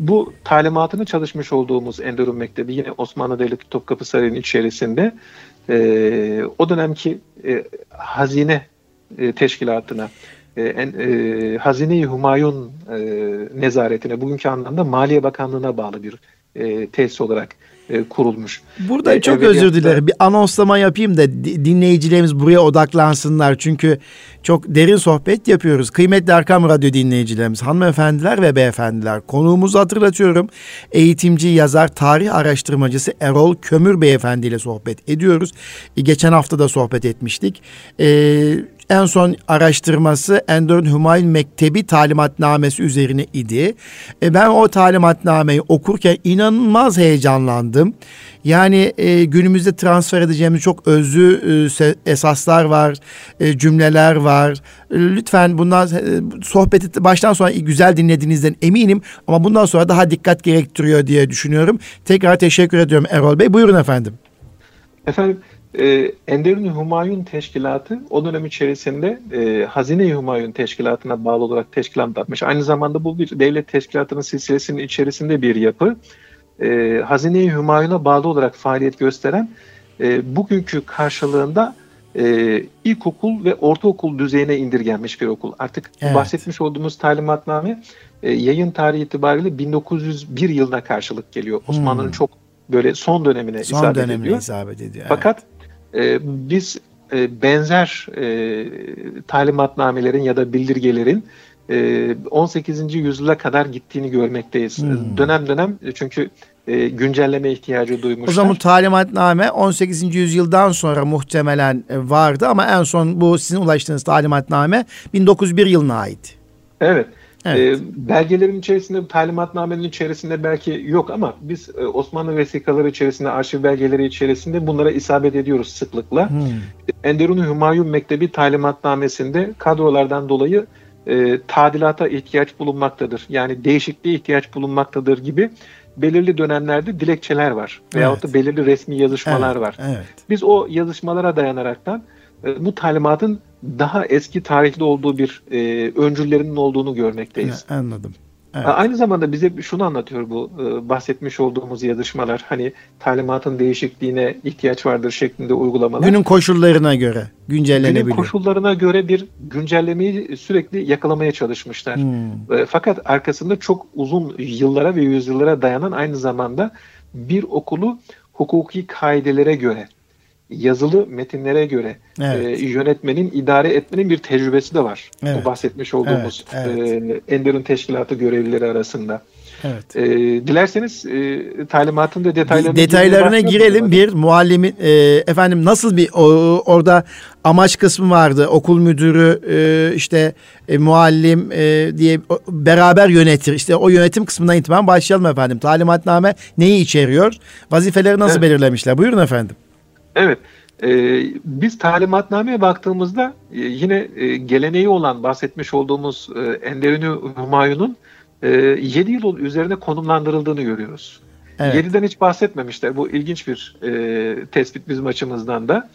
Bu talimatını çalışmış olduğumuz Enderun Mektebi yine Osmanlı Devleti Topkapı Sarayı'nın içerisinde e, o dönemki e, hazine e, teşkilatına e, e, Hazine-i Humayun e, nezaretine, bugünkü anlamda Maliye Bakanlığı'na bağlı bir e, tesis olarak e, kurulmuş. Burada e, çok özür dilerim. Bir anonslama yapayım da dinleyicilerimiz buraya odaklansınlar. Çünkü çok derin sohbet yapıyoruz. Kıymetli Arkam Radyo dinleyicilerimiz, hanımefendiler ve beyefendiler. Konuğumuzu hatırlatıyorum. Eğitimci, yazar, tarih araştırmacısı Erol Kömür Beyefendi ile sohbet ediyoruz. E, geçen hafta da sohbet etmiştik. Ee, en son araştırması Endor'un Humayun Mektebi talimatnamesi üzerine idi. E, ben o talimatnameyi okurken inanılmaz heyecanlandım. Yani e, günümüzde transfer edeceğimiz çok özlü e, esaslar var, e, cümleler var. Lütfen bundan e, sohbeti baştan sona güzel dinlediğinizden eminim ama bundan sonra daha dikkat gerektiriyor diye düşünüyorum. Tekrar teşekkür ediyorum Erol Bey. Buyurun efendim. Efendim e, Enderun Humayun Teşkilatı o dönem içerisinde e, Hazine Humayun Teşkilatı'na bağlı olarak teşkilatlanmış. Aynı zamanda bu bir devlet teşkilatının silsilesinin içerisinde bir yapı. E, Hazine-i Humayun'a bağlı olarak faaliyet gösteren e, bugünkü karşılığında e, ilkokul ve ortaokul düzeyine indirgenmiş bir okul. Artık evet. bahsetmiş olduğumuz talimatname e, yayın tarihi itibariyle 1901 yılına karşılık geliyor. Osmanlı'nın hmm. çok böyle son dönemine son isabet dönemine ediyor. isabet ediyor. Fakat e, biz e, benzer e, talimatnamelerin ya da bildirgelerin 18. E, yüzyıla kadar gittiğini görmekteyiz. Hmm. Dönem dönem çünkü e, güncelleme ihtiyacı duymuşlar. O zaman talimatname 18. yüzyıldan sonra muhtemelen e, vardı ama en son bu sizin ulaştığınız talimatname 1901 yılına ait. Evet. Evet. E, belgelerin içerisinde, talimatnamenin içerisinde belki yok ama biz e, Osmanlı vesikaları içerisinde, arşiv belgeleri içerisinde bunlara isabet ediyoruz sıklıkla. Hmm. Enderun Hümayun Mektebi talimatnamesinde kadrolardan dolayı e, tadilata ihtiyaç bulunmaktadır. Yani değişikliğe ihtiyaç bulunmaktadır gibi belirli dönemlerde dilekçeler var. Veyahut evet. da belirli resmi yazışmalar evet. var. Evet. Biz o yazışmalara dayanaraktan e, bu talimatın daha eski tarihli olduğu bir e, öncüllerinin olduğunu görmekteyiz. Ya, anladım. Evet. Aynı zamanda bize şunu anlatıyor bu e, bahsetmiş olduğumuz yazışmalar. Hani talimatın değişikliğine ihtiyaç vardır şeklinde uygulamalar. Günün koşullarına göre güncellenebiliyor. Günün koşullarına göre bir güncellemeyi sürekli yakalamaya çalışmışlar. Hmm. E, fakat arkasında çok uzun yıllara ve yüzyıllara dayanan aynı zamanda bir okulu hukuki kaidelere göre yazılı metinlere göre evet. e, yönetmenin, idare etmenin bir tecrübesi de var. Evet. Bu bahsetmiş olduğumuz evet, evet. E, Ender'in teşkilatı görevlileri arasında. Evet. E, dilerseniz e, talimatın da detaylarına, detaylarına girelim. Bir muallimin e, efendim nasıl bir o, orada amaç kısmı vardı. Okul müdürü e, işte e, muallim e, diye o, beraber yönetir. İşte o yönetim kısmından itibaren başlayalım efendim. Talimatname neyi içeriyor? Vazifeleri nasıl evet. belirlemişler? Buyurun efendim. Evet. E, biz talimatnameye baktığımızda e, yine e, geleneği olan bahsetmiş olduğumuz e, Enderunü Humayun'un e, 7 yıl üzerine konumlandırıldığını görüyoruz. Evet. 7'den hiç bahsetmemişler. Bu ilginç bir e, tespit bizim açımızdan da.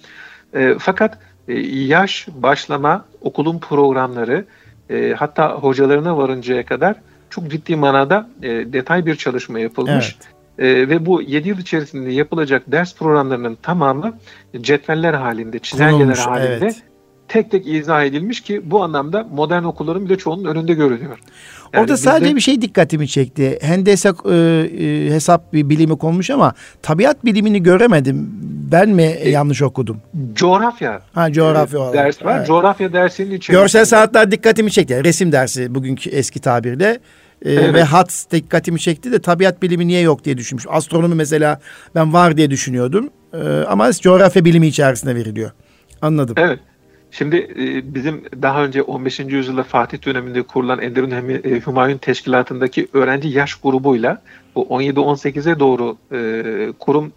E, fakat e, yaş, başlama, okulun programları e, hatta hocalarına varıncaya kadar çok ciddi manada e, detay bir çalışma yapılmış. Evet. E, ve bu 7 yıl içerisinde yapılacak ders programlarının tamamı cetveller halinde, çizelgeler Konulmuş, halinde evet. tek tek izah edilmiş ki bu anlamda modern okulların bile çoğunun önünde görülüyor. Yani Orada sadece bir şey dikkatimi çekti. Hendese e, e, hesap bir bilimi konmuş ama tabiat bilimini göremedim. Ben mi e, yanlış okudum? Coğrafya. Ha coğrafya e, ders var. Evet. Coğrafya dersinin içerisinde. Görsel sanatlar dikkatimi çekti. Resim dersi bugünkü eski tabirde. Ee, evet. Ve hat dikkatimi çekti de tabiat bilimi niye yok diye düşünmüş. Astronomi mesela ben var diye düşünüyordum. Ee, ama coğrafya bilimi içerisinde veriliyor. Anladım. Evet. Şimdi e, bizim daha önce 15. yüzyılda Fatih döneminde kurulan Enderun e, Hümayun Teşkilatı'ndaki öğrenci yaş grubuyla bu 17-18'e doğru e, kurum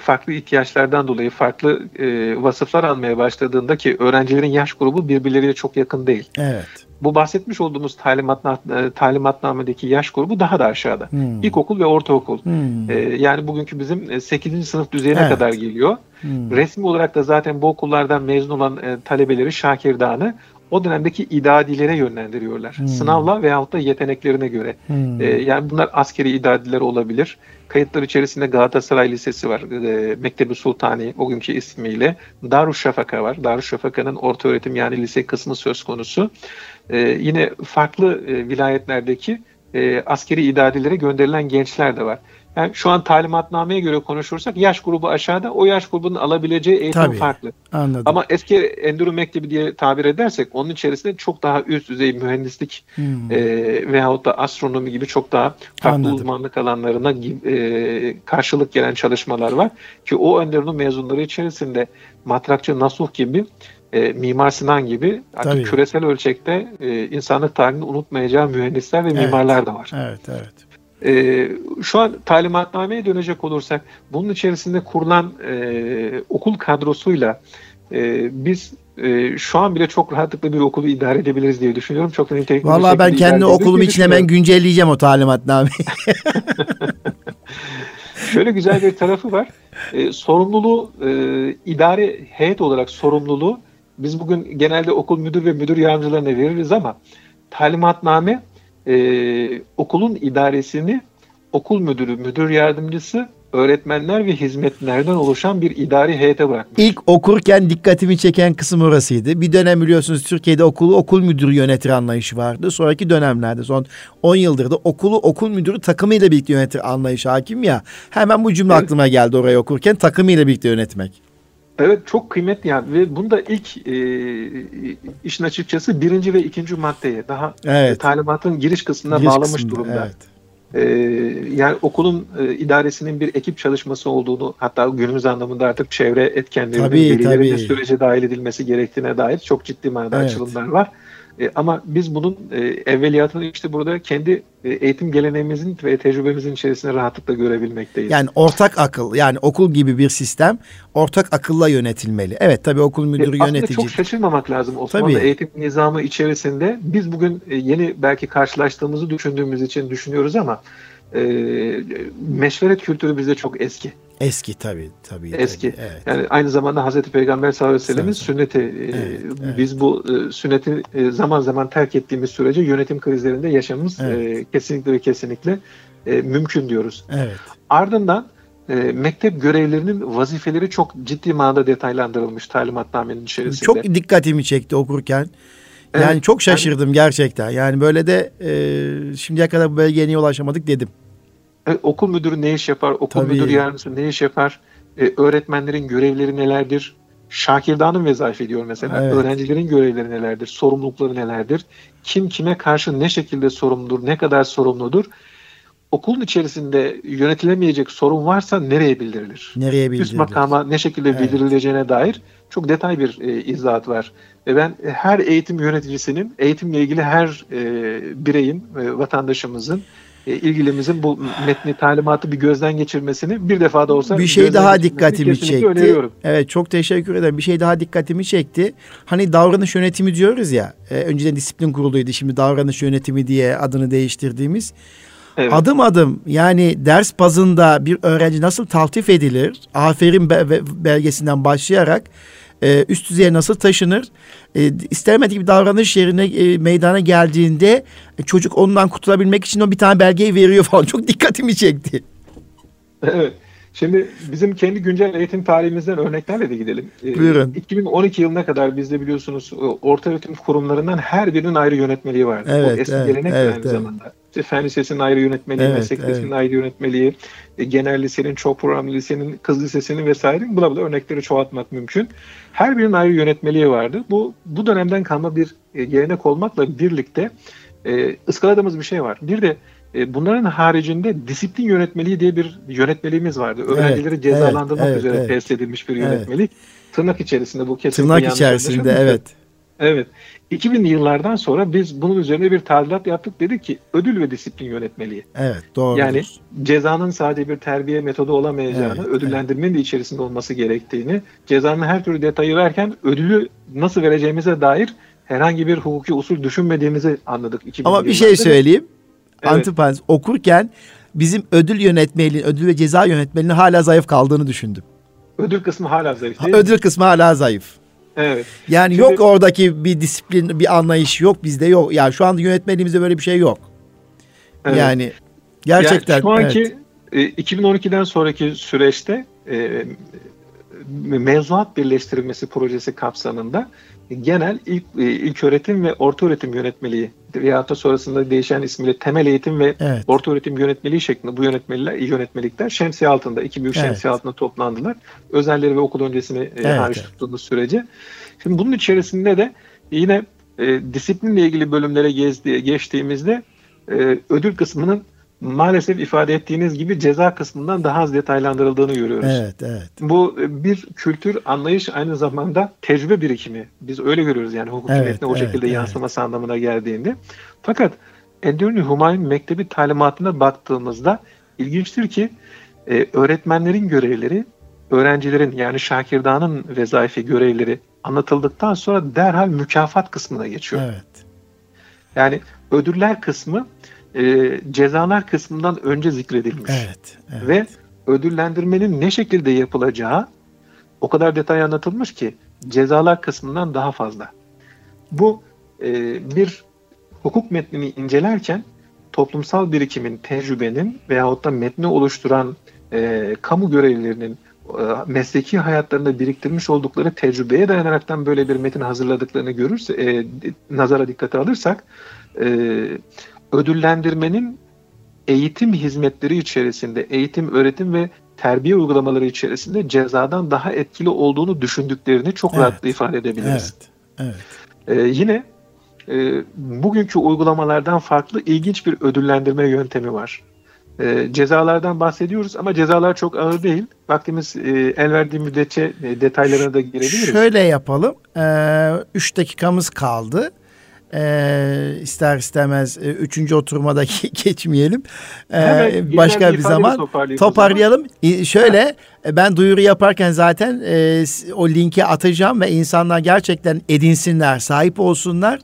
farklı ihtiyaçlardan dolayı farklı vasıflar almaya başladığında ki öğrencilerin yaş grubu birbirleriyle çok yakın değil. Evet bu bahsetmiş olduğumuz talimat, e, talimatnamedeki yaş grubu daha da aşağıda. Hmm. İlkokul ve ortaokul. Hmm. Ee, yani bugünkü bizim 8. E, sınıf düzeyine evet. kadar geliyor. Hmm. Resmi olarak da zaten bu okullardan mezun olan e, talebeleri Şakirdan'ı o dönemdeki idadilere yönlendiriyorlar. Hmm. Sınavla veyahut da yeteneklerine göre. Hmm. E, yani bunlar askeri idadiler olabilir. Kayıtlar içerisinde Galatasaray Lisesi var. E, Mektebi Sultani o günkü ismiyle. Darüşşafaka var. Darüşşafaka'nın orta öğretim yani lise kısmı söz konusu. E, yine farklı e, vilayetlerdeki e, askeri idadilere gönderilen gençler de var. Yani şu an talimatnameye göre konuşursak yaş grubu aşağıda o yaş grubunun alabileceği eğitim Tabii, farklı. Anladım. Ama eski Enduro Mektebi diye tabir edersek onun içerisinde çok daha üst düzey mühendislik hmm. e, veyahut da astronomi gibi çok daha farklı Anladım. uzmanlık alanlarına e, karşılık gelen çalışmalar var. Ki o Enduro'nun mezunları içerisinde Matrakçı Nasuh gibi e, Mimar Sinan gibi artık küresel ölçekte e, insanlık tarihini unutmayacağı mühendisler ve mimarlar evet. da var. Evet, evet. E, şu an talimatnameye dönecek olursak bunun içerisinde kurulan e, okul kadrosuyla e, biz e, şu an bile çok rahatlıkla bir okulu idare edebiliriz diye düşünüyorum. Çok nitelikli Valla ben kendi okulum için hemen güncelleyeceğim o talimatnameyi. Şöyle güzel bir tarafı var. E, sorumluluğu e, idare heyet olarak sorumluluğu biz bugün genelde okul müdür ve müdür yardımcılarına veririz ama talimatname e, okulun idaresini okul müdürü, müdür yardımcısı öğretmenler ve hizmetlerden oluşan bir idari heyete bırakmış. İlk okurken dikkatimi çeken kısım orasıydı. Bir dönem biliyorsunuz Türkiye'de okulu okul müdürü yönetir anlayışı vardı. Sonraki dönemlerde son 10 yıldır da okulu okul müdürü takımıyla birlikte yönetir anlayışı hakim ya. Hemen bu cümle evet. aklıma geldi oraya okurken takımıyla birlikte yönetmek. Evet çok kıymetli yani ve bunda ilk e, işin açıkçası birinci ve ikinci maddeye daha evet. talimatın giriş kısmına giriş bağlamış kısmında, durumda. Evet. Ee, yani okulun e, idaresinin bir ekip çalışması olduğunu hatta günümüz anlamında artık çevre etkenlerinin velilerin de sürece dahil edilmesi gerektiğine dair çok ciddi manada evet. açılımlar var. E, ama biz bunun e, evveliyatını işte burada kendi e, eğitim geleneğimizin ve tecrübemizin içerisinde rahatlıkla görebilmekteyiz. Yani ortak akıl yani okul gibi bir sistem ortak akılla yönetilmeli. Evet tabii okul müdürü e, yönetici. çok şaşırmamak lazım Osmanlı tabii. eğitim nizamı içerisinde. Biz bugün e, yeni belki karşılaştığımızı düşündüğümüz için düşünüyoruz ama e, meşveret kültürü bizde çok eski. Eski tabii tabii. Eski. Tabii, evet. Yani aynı zamanda Hazreti Peygamber sallallahu aleyhi ve sellem'in sünneti. Evet, e, evet. Biz bu e, sünneti e, zaman zaman terk ettiğimiz sürece yönetim krizlerinde yaşamımız evet. kesinlikle ve kesinlikle mümkün diyoruz. Evet. Ardından mektep görevlerinin vazifeleri çok ciddi manada detaylandırılmış talimatnamenin içerisinde. Çok dikkatimi çekti okurken. Yani evet, çok şaşırdım yani, gerçekten. Yani böyle de e, şimdiye kadar bu belgeye niye ulaşamadık dedim. E, okul müdürü ne iş yapar? Okul Tabii. müdürü yardımcısı ne iş yapar? E, öğretmenlerin görevleri nelerdir? Şakirdanın vezaife diyor mesela. Evet. Öğrencilerin görevleri nelerdir? Sorumlulukları nelerdir? Kim kime karşı ne şekilde sorumludur? Ne kadar sorumludur? Okulun içerisinde yönetilemeyecek sorun varsa nereye bildirilir? Nereye bildirilir? Üst makama ne şekilde evet. bildirileceğine dair çok detay bir e, izahat var. Ve ben her eğitim yöneticisinin, eğitimle ilgili her e, bireyin, e, vatandaşımızın e, ilgilimizin bu metni talimatı bir gözden geçirmesini bir defa da olsa bir şey daha dikkatimi çekti. Öneriyorum. Evet çok teşekkür ederim. Bir şey daha dikkatimi çekti. Hani davranış yönetimi diyoruz ya. E, önceden disiplin kuruluydu. Şimdi davranış yönetimi diye adını değiştirdiğimiz. Evet. Adım adım yani ders bazında bir öğrenci nasıl taltif edilir? Aferin belgesinden başlayarak e, üst düzeye nasıl taşınır? E, istemediği bir davranış yerine e, meydana geldiğinde e, çocuk ondan kurtulabilmek için o bir tane belgeyi veriyor falan. Çok dikkatimi çekti. Evet. Şimdi bizim kendi güncel eğitim tarihimizden örneklerle de gidelim. E, Buyurun. 2012 yılına kadar bizde biliyorsunuz orta öğretim kurumlarından her birinin ayrı yönetmeliği vardı. Evet, o eski evet, gelenek evet, aynı evet. zamanda. İşte fen lisesinin ayrı yönetmeliği, evet, meslek evet. lisesinin ayrı yönetmeliği, genel lisenin, çok programlı lisenin, kız lisesinin vesaire buna buna örnekleri çoğaltmak mümkün. Her birinin ayrı yönetmeliği vardı. Bu bu dönemden kalma bir e, gelenek olmakla birlikte e, ıskaladığımız bir şey var. Bir de e, bunların haricinde disiplin yönetmeliği diye bir yönetmeliğimiz vardı. Öğrencileri evet, cezalandırmak evet, üzere evet, tesis edilmiş bir yönetmelik. Evet. Tırnak içerisinde bu kesinlikle Tırnak içerisinde evet. Evet. 2000'li yıllardan sonra biz bunun üzerine bir tadilat yaptık. Dedik ki ödül ve disiplin yönetmeliği. Evet doğru. Yani cezanın sadece bir terbiye metodu olamayacağını, evet, ödüllendirmenin evet. de içerisinde olması gerektiğini, cezanın her türlü detayı verken ödülü nasıl vereceğimize dair herhangi bir hukuki usul düşünmediğimizi anladık. Ama bir şey söyleyeyim. Evet. Antiparantez okurken bizim ödül yönetmeliği, ödül ve ceza yönetmeliğinin hala zayıf kaldığını düşündüm. Ödül kısmı hala zayıf değil Ödül kısmı hala zayıf. Evet. Yani Şimdi, yok oradaki bir disiplin, bir anlayış yok bizde yok. Yani şu anda yönetmeliğimizde böyle bir şey yok. Evet. Yani gerçekten. Yani şu anki evet. 2012'den sonraki süreçte e, mevzuat birleştirilmesi projesi kapsamında genel ilk, e, ilk öğretim ve orta öğretim yönetmeliği veya da sonrasında değişen ismiyle temel eğitim ve evet. orta öğretim yönetmeliği şeklinde bu yönetmeliler, yönetmelikler şemsiye altında, iki büyük evet. şemsiye altında toplandılar. Özelleri ve okul öncesini e, evet, hariç tuttuğumuz sürece. Şimdi bunun içerisinde de yine e, disiplinle ilgili bölümlere gezdi, geçtiğimizde e, ödül kısmının maalesef ifade ettiğiniz gibi ceza kısmından daha az detaylandırıldığını görüyoruz. Evet, evet. Bu e, bir kültür, anlayış aynı zamanda tecrübe birikimi. Biz öyle görüyoruz yani hukuk evet, metni o şekilde evet. yansıması anlamına geldiğinde. Fakat Enderuni Humayun Mektebi talimatına baktığımızda ilginçtir ki e, öğretmenlerin görevleri, öğrencilerin yani şakirdanın vezaifi görevleri anlatıldıktan sonra derhal mükafat kısmına geçiyor. Evet. Yani ödüller kısmı e, cezalar kısmından önce zikredilmiş. Evet, evet. Ve ödüllendirmenin ne şekilde yapılacağı o kadar detay anlatılmış ki cezalar kısmından daha fazla. Bu e, bir hukuk metnini incelerken toplumsal birikimin, tecrübenin veyahut da metni oluşturan e, kamu görevlilerinin e, mesleki hayatlarında biriktirmiş oldukları tecrübeye dayanaraktan böyle bir metin hazırladıklarını görürse, e, nazara dikkate alırsak, e, ödüllendirmenin eğitim hizmetleri içerisinde, eğitim, öğretim ve terbiye uygulamaları içerisinde cezadan daha etkili olduğunu düşündüklerini çok evet. rahatlıkla ifade edebiliriz. Evet. evet. Ee, yine e, bugünkü uygulamalardan farklı ilginç bir ödüllendirme yöntemi var. E, cezalardan bahsediyoruz ama cezalar çok ağır değil. Vaktimiz e, el verdiği müddetçe e, detaylarına da girebiliriz. Şöyle yapalım. 3 e, dakikamız kaldı. E, ister istemez e, üçüncü oturmada geçmeyelim. E, başka bir zaman toparlayalım. E, şöyle e, ben duyuru yaparken zaten e, o linki atacağım ve insanlar gerçekten edinsinler, sahip olsunlar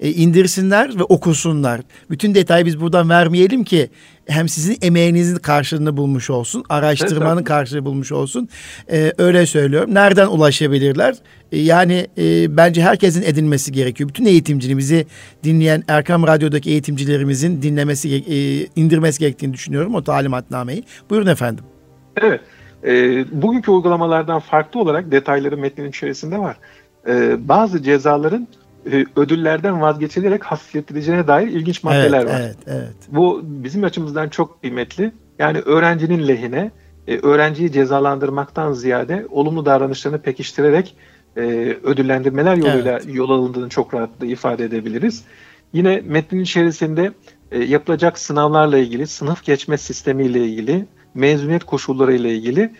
e, indirsinler ve okusunlar. Bütün detayı biz buradan vermeyelim ki hem sizin emeğinizin karşılığını bulmuş olsun, araştırmanın karşılığını bulmuş olsun. E, öyle söylüyorum. Nereden ulaşabilirler? E, yani e, bence herkesin edinmesi gerekiyor. Bütün eğitimcinin bizi dinleyen Erkam Radyo'daki eğitimcilerimizin dinlemesi, e, indirmesi gerektiğini düşünüyorum o talimatnameyi. Buyurun efendim. Evet. E, bugünkü uygulamalardan farklı olarak detayları metnin içerisinde var. E, bazı cezaların ödüllerden vazgeçilerek hafifletileceğine dair ilginç maddeler evet, var. Evet, evet. Bu bizim açımızdan çok kıymetli. Yani öğrencinin lehine, e, öğrenciyi cezalandırmaktan ziyade olumlu davranışlarını pekiştirerek e, ödüllendirmeler yoluyla evet. yol alındığını çok rahatlıkla ifade edebiliriz. Yine metnin içerisinde yapılacak sınavlarla ilgili, sınıf geçme sistemiyle ilgili, mezuniyet koşulları ile ilgili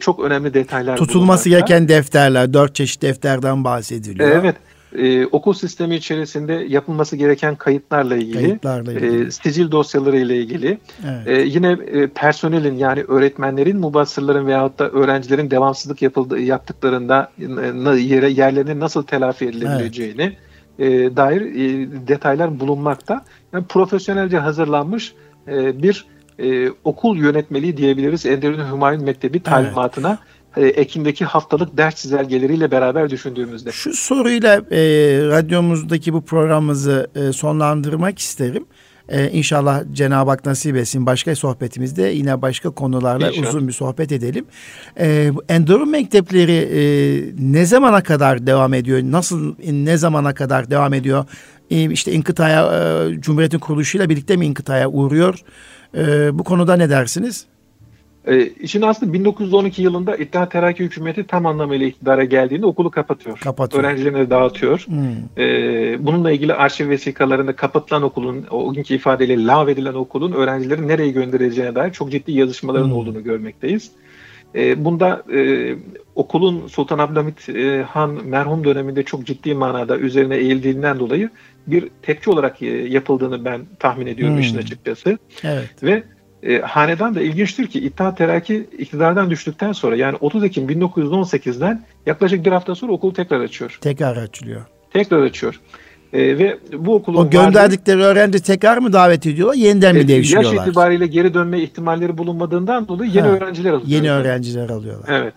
çok önemli detaylar Tutulması gereken defterler, dört çeşit defterden bahsediliyor. Evet e, okul sistemi içerisinde yapılması gereken kayıtlarla ilgili, kayıtlarla ilgili. E, sicil dosyaları ile ilgili, evet. e, yine e, personelin yani öğretmenlerin, mubassırların veyahut da öğrencilerin devamsızlık yapıldığı, yaptıklarında e, yere, yerlerine nasıl telafi edilebileceğini evet. e, dair e, detaylar bulunmakta. Yani profesyonelce hazırlanmış e, bir e, okul yönetmeliği diyebiliriz Enderun Hümayun Mektebi talimatına. Evet e, Ekim'deki haftalık ders çizelgeleriyle beraber düşündüğümüzde. Şu soruyla e, radyomuzdaki bu programımızı e, sonlandırmak isterim. Ee, inşallah Cenab-ı Hak nasip etsin. Başka sohbetimizde yine başka konularla inşallah. uzun bir sohbet edelim. Ee, Endorun mektepleri e, ne zamana kadar devam ediyor? Nasıl, ne zamana kadar devam ediyor? E, işte inkıtaya, e, Cumhuriyet'in kuruluşuyla birlikte mi inkıtaya uğruyor? E, bu konuda ne dersiniz? E, işin aslı 1912 yılında İttihat Terakki hükümeti tam anlamıyla iktidara geldiğinde okulu kapatıyor. kapatıyor. Öğrencilerini dağıtıyor. Hmm. E, bununla ilgili arşiv vesikalarında kapatılan okulun, o günkü ifadeyle lağvedilen okulun öğrencileri nereye göndereceğine dair çok ciddi yazışmaların hmm. olduğunu görmekteyiz. E, bunda e, okulun Sultan Abdülhamit e, Han merhum döneminde çok ciddi manada üzerine eğildiğinden dolayı bir tepki olarak e, yapıldığını ben tahmin ediyorum hmm. işin açıkçası. Evet. Ve e, hanedan da ilginçtir ki İttihat Terakki iktidardan düştükten sonra yani 30 Ekim 1918'den yaklaşık bir hafta sonra okul tekrar açıyor. Tekrar açılıyor. Tekrar açıyor. E, ve bu okulun O gönderdikleri varlığı, öğrenci tekrar mı davet ediyorlar, yeniden mi e, devşiriyorlar? Yaş itibariyle geri dönme ihtimalleri bulunmadığından dolayı yeni ha, öğrenciler alıyorlar. Yeni öğrenciler alıyorlar. Evet.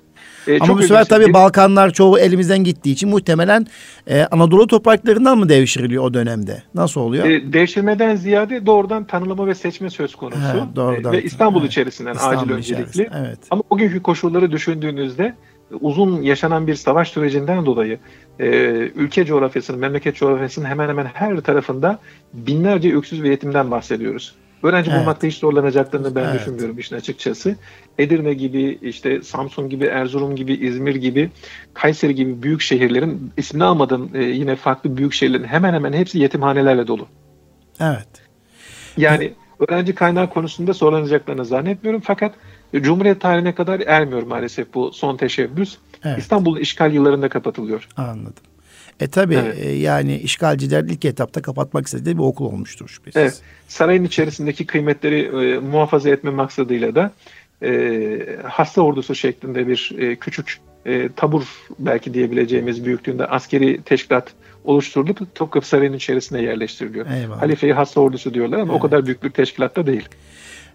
E, Ama bu sefer tabii Balkanlar çoğu elimizden gittiği için muhtemelen e, Anadolu topraklarından mı devşiriliyor o dönemde? Nasıl oluyor? E, devşirmeden ziyade doğrudan tanılama ve seçme söz konusu. He, doğrudan. Ve İstanbul evet. içerisinden İstanbul acil öncelikli. Evet. Ama bugünkü koşulları düşündüğünüzde uzun yaşanan bir savaş sürecinden dolayı e, ülke coğrafyasının, memleket coğrafyasının hemen hemen her tarafında binlerce öksüz ve yetimden bahsediyoruz. Öğrenci evet. bulmakta hiç zorlanacaklarını ben evet. düşünmüyorum işin açıkçası. Edirne gibi, işte Samsun gibi, Erzurum gibi, İzmir gibi, Kayseri gibi büyük şehirlerin ismini almadığım e, yine farklı büyük şehirlerin hemen hemen hepsi yetimhanelerle dolu. Evet. Yani öğrenci kaynağı konusunda zorlanacaklarını zannetmiyorum fakat Cumhuriyet tarihine kadar ermiyor maalesef bu son teşebbüs. Evet. İstanbul'un işgal yıllarında kapatılıyor. Anladım. E tabi evet. e, yani işgalciler ilk etapta kapatmak istediği bir okul olmuştur şüphesiz. Evet. Sarayın içerisindeki kıymetleri e, muhafaza etme maksadıyla da e, hasta ordusu şeklinde bir e, küçük e, tabur belki diyebileceğimiz büyüklüğünde askeri teşkilat oluşturulup Topkapı Sarayı'nın içerisine yerleştiriliyor. Eyvallah. Halife'yi hasta ordusu diyorlar ama evet. o kadar büyük bir teşkilatta değil.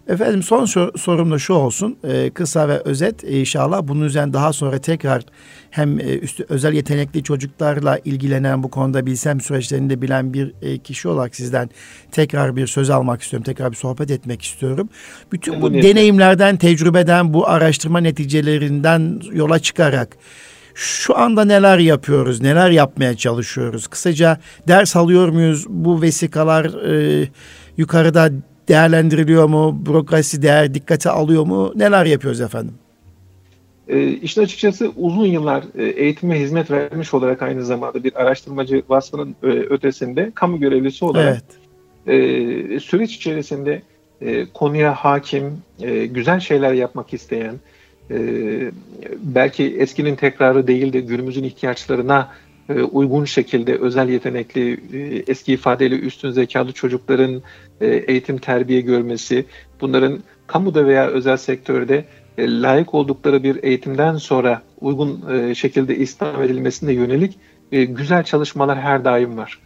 Efendim son sorum da şu olsun. Ee, kısa ve özet inşallah. Bunun üzerine daha sonra tekrar hem e, üstü, özel yetenekli çocuklarla ilgilenen bu konuda bilsem süreçlerini de bilen bir e, kişi olarak sizden tekrar bir söz almak istiyorum. Tekrar bir sohbet etmek istiyorum. Bütün bu deneyimlerden, tecrübeden, bu araştırma neticelerinden yola çıkarak şu anda neler yapıyoruz, neler yapmaya çalışıyoruz? Kısaca ders alıyor muyuz? Bu vesikalar e, yukarıda değerlendiriliyor mu? Bürokrasi değer dikkate alıyor mu? Neler yapıyoruz efendim? E, işin açıkçası uzun yıllar e, eğitime hizmet vermiş olarak aynı zamanda bir araştırmacı vasfının e, ötesinde kamu görevlisi olarak evet. e, süreç içerisinde e, konuya hakim, e, güzel şeyler yapmak isteyen, e, belki eskinin tekrarı değil de günümüzün ihtiyaçlarına e, uygun şekilde özel yetenekli, e, eski ifadeyle üstün zekalı çocukların e, eğitim terbiye görmesi, bunların kamuda veya özel sektörde layık oldukları bir eğitimden sonra uygun şekilde istihdam edilmesine yönelik güzel çalışmalar her daim var.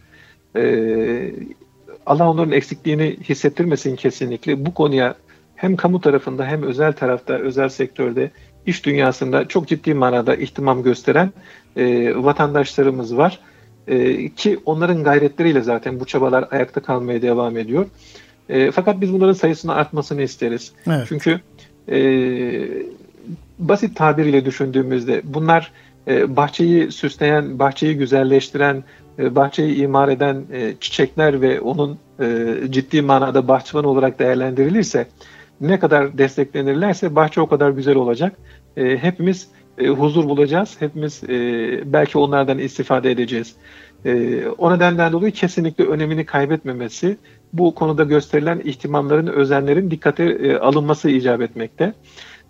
Allah onların eksikliğini hissettirmesin kesinlikle. Bu konuya hem kamu tarafında hem özel tarafta, özel sektörde, iş dünyasında çok ciddi manada ihtimam gösteren e, vatandaşlarımız var. E, ki onların gayretleriyle zaten bu çabalar ayakta kalmaya devam ediyor. E, fakat biz bunların sayısını artmasını isteriz. Evet. Çünkü e, basit tabiriyle düşündüğümüzde bunlar e, bahçeyi süsleyen, bahçeyi güzelleştiren, e, bahçeyi imar eden e, çiçekler ve onun e, ciddi manada bahçıvan olarak değerlendirilirse ne kadar desteklenirlerse bahçe o kadar güzel olacak. E, hepimiz e, huzur bulacağız. Hepimiz e, belki onlardan istifade edeceğiz. E, o nedenden dolayı kesinlikle önemini kaybetmemesi, bu konuda gösterilen ihtimamların, özenlerin dikkate e, alınması icap etmekte.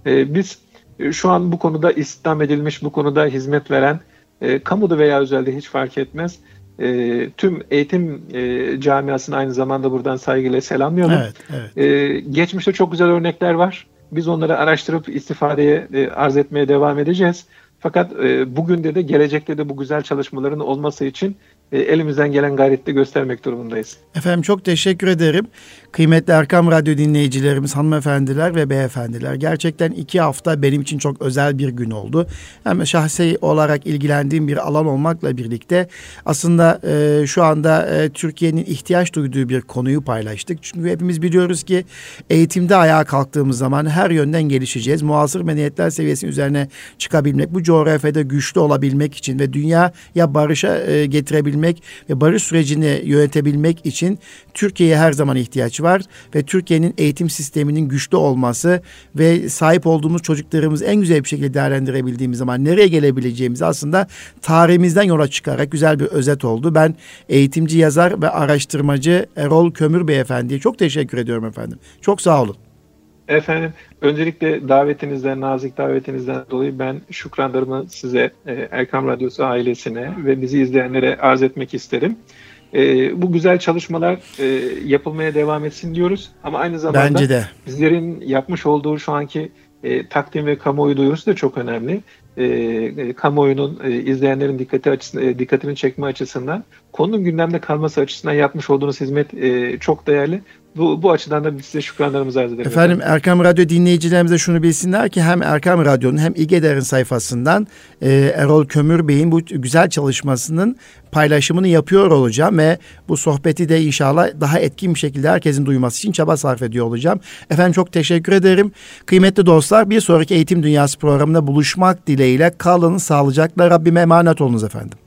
E, biz e, şu an bu konuda istihdam edilmiş, bu konuda hizmet veren, e, kamuda veya özelde hiç fark etmez, e, tüm eğitim e, camiasını aynı zamanda buradan saygıyla selamlıyorum. Evet, evet. E, geçmişte çok güzel örnekler var. Biz onları araştırıp istifadeye e, arz etmeye devam edeceğiz. Fakat e, bugün de de gelecekte de bu güzel çalışmaların olması için e, elimizden gelen gayreti göstermek durumundayız. Efendim çok teşekkür ederim. Kıymetli Erkam Radyo dinleyicilerimiz, hanımefendiler ve beyefendiler. Gerçekten iki hafta benim için çok özel bir gün oldu. Hem şahsi olarak ilgilendiğim bir alan olmakla birlikte aslında e, şu anda e, Türkiye'nin ihtiyaç duyduğu bir konuyu paylaştık. Çünkü hepimiz biliyoruz ki eğitimde ayağa kalktığımız zaman her yönden gelişeceğiz. Muasır medeniyetler seviyesinin üzerine çıkabilmek, bu coğrafyada güçlü olabilmek için ve dünya ya barışa e, getirebilmek ve barış sürecini yönetebilmek için Türkiye'ye her zaman ihtiyaç var ve Türkiye'nin eğitim sisteminin güçlü olması ve sahip olduğumuz çocuklarımızı en güzel bir şekilde değerlendirebildiğimiz zaman nereye gelebileceğimizi aslında tarihimizden yola çıkarak güzel bir özet oldu. Ben eğitimci yazar ve araştırmacı Erol Kömür Beyefendi'ye çok teşekkür ediyorum efendim. Çok sağ olun. Efendim öncelikle davetinizden, nazik davetinizden dolayı ben şükranlarımı size, e, Erkam Radyosu ailesine ve bizi izleyenlere arz etmek isterim. E, bu güzel çalışmalar e, yapılmaya devam etsin diyoruz. Ama aynı zamanda Bence de. bizlerin yapmış olduğu şu anki e, takdim ve kamuoyu duyurusu da çok önemli. E, e, kamuoyunun e, izleyenlerin dikkati açısından, e, dikkatini çekme açısından konunun gündemde kalması açısından yapmış olduğunuz hizmet e, çok değerli. Bu, bu açıdan da size şükranlarımızı arz ederiz. Efendim Erkam Radyo dinleyicilerimize şunu bilsinler ki hem Erkam Radyo'nun hem İGEDER'in sayfasından e, Erol Kömür Bey'in bu güzel çalışmasının paylaşımını yapıyor olacağım ve bu sohbeti de inşallah daha etkin bir şekilde herkesin duyması için çaba sarf ediyor olacağım. Efendim çok teşekkür ederim. Kıymetli dostlar bir sonraki Eğitim Dünyası programında buluşmak dileğiyle kalın sağlıcakla Rabbime emanet olunuz efendim.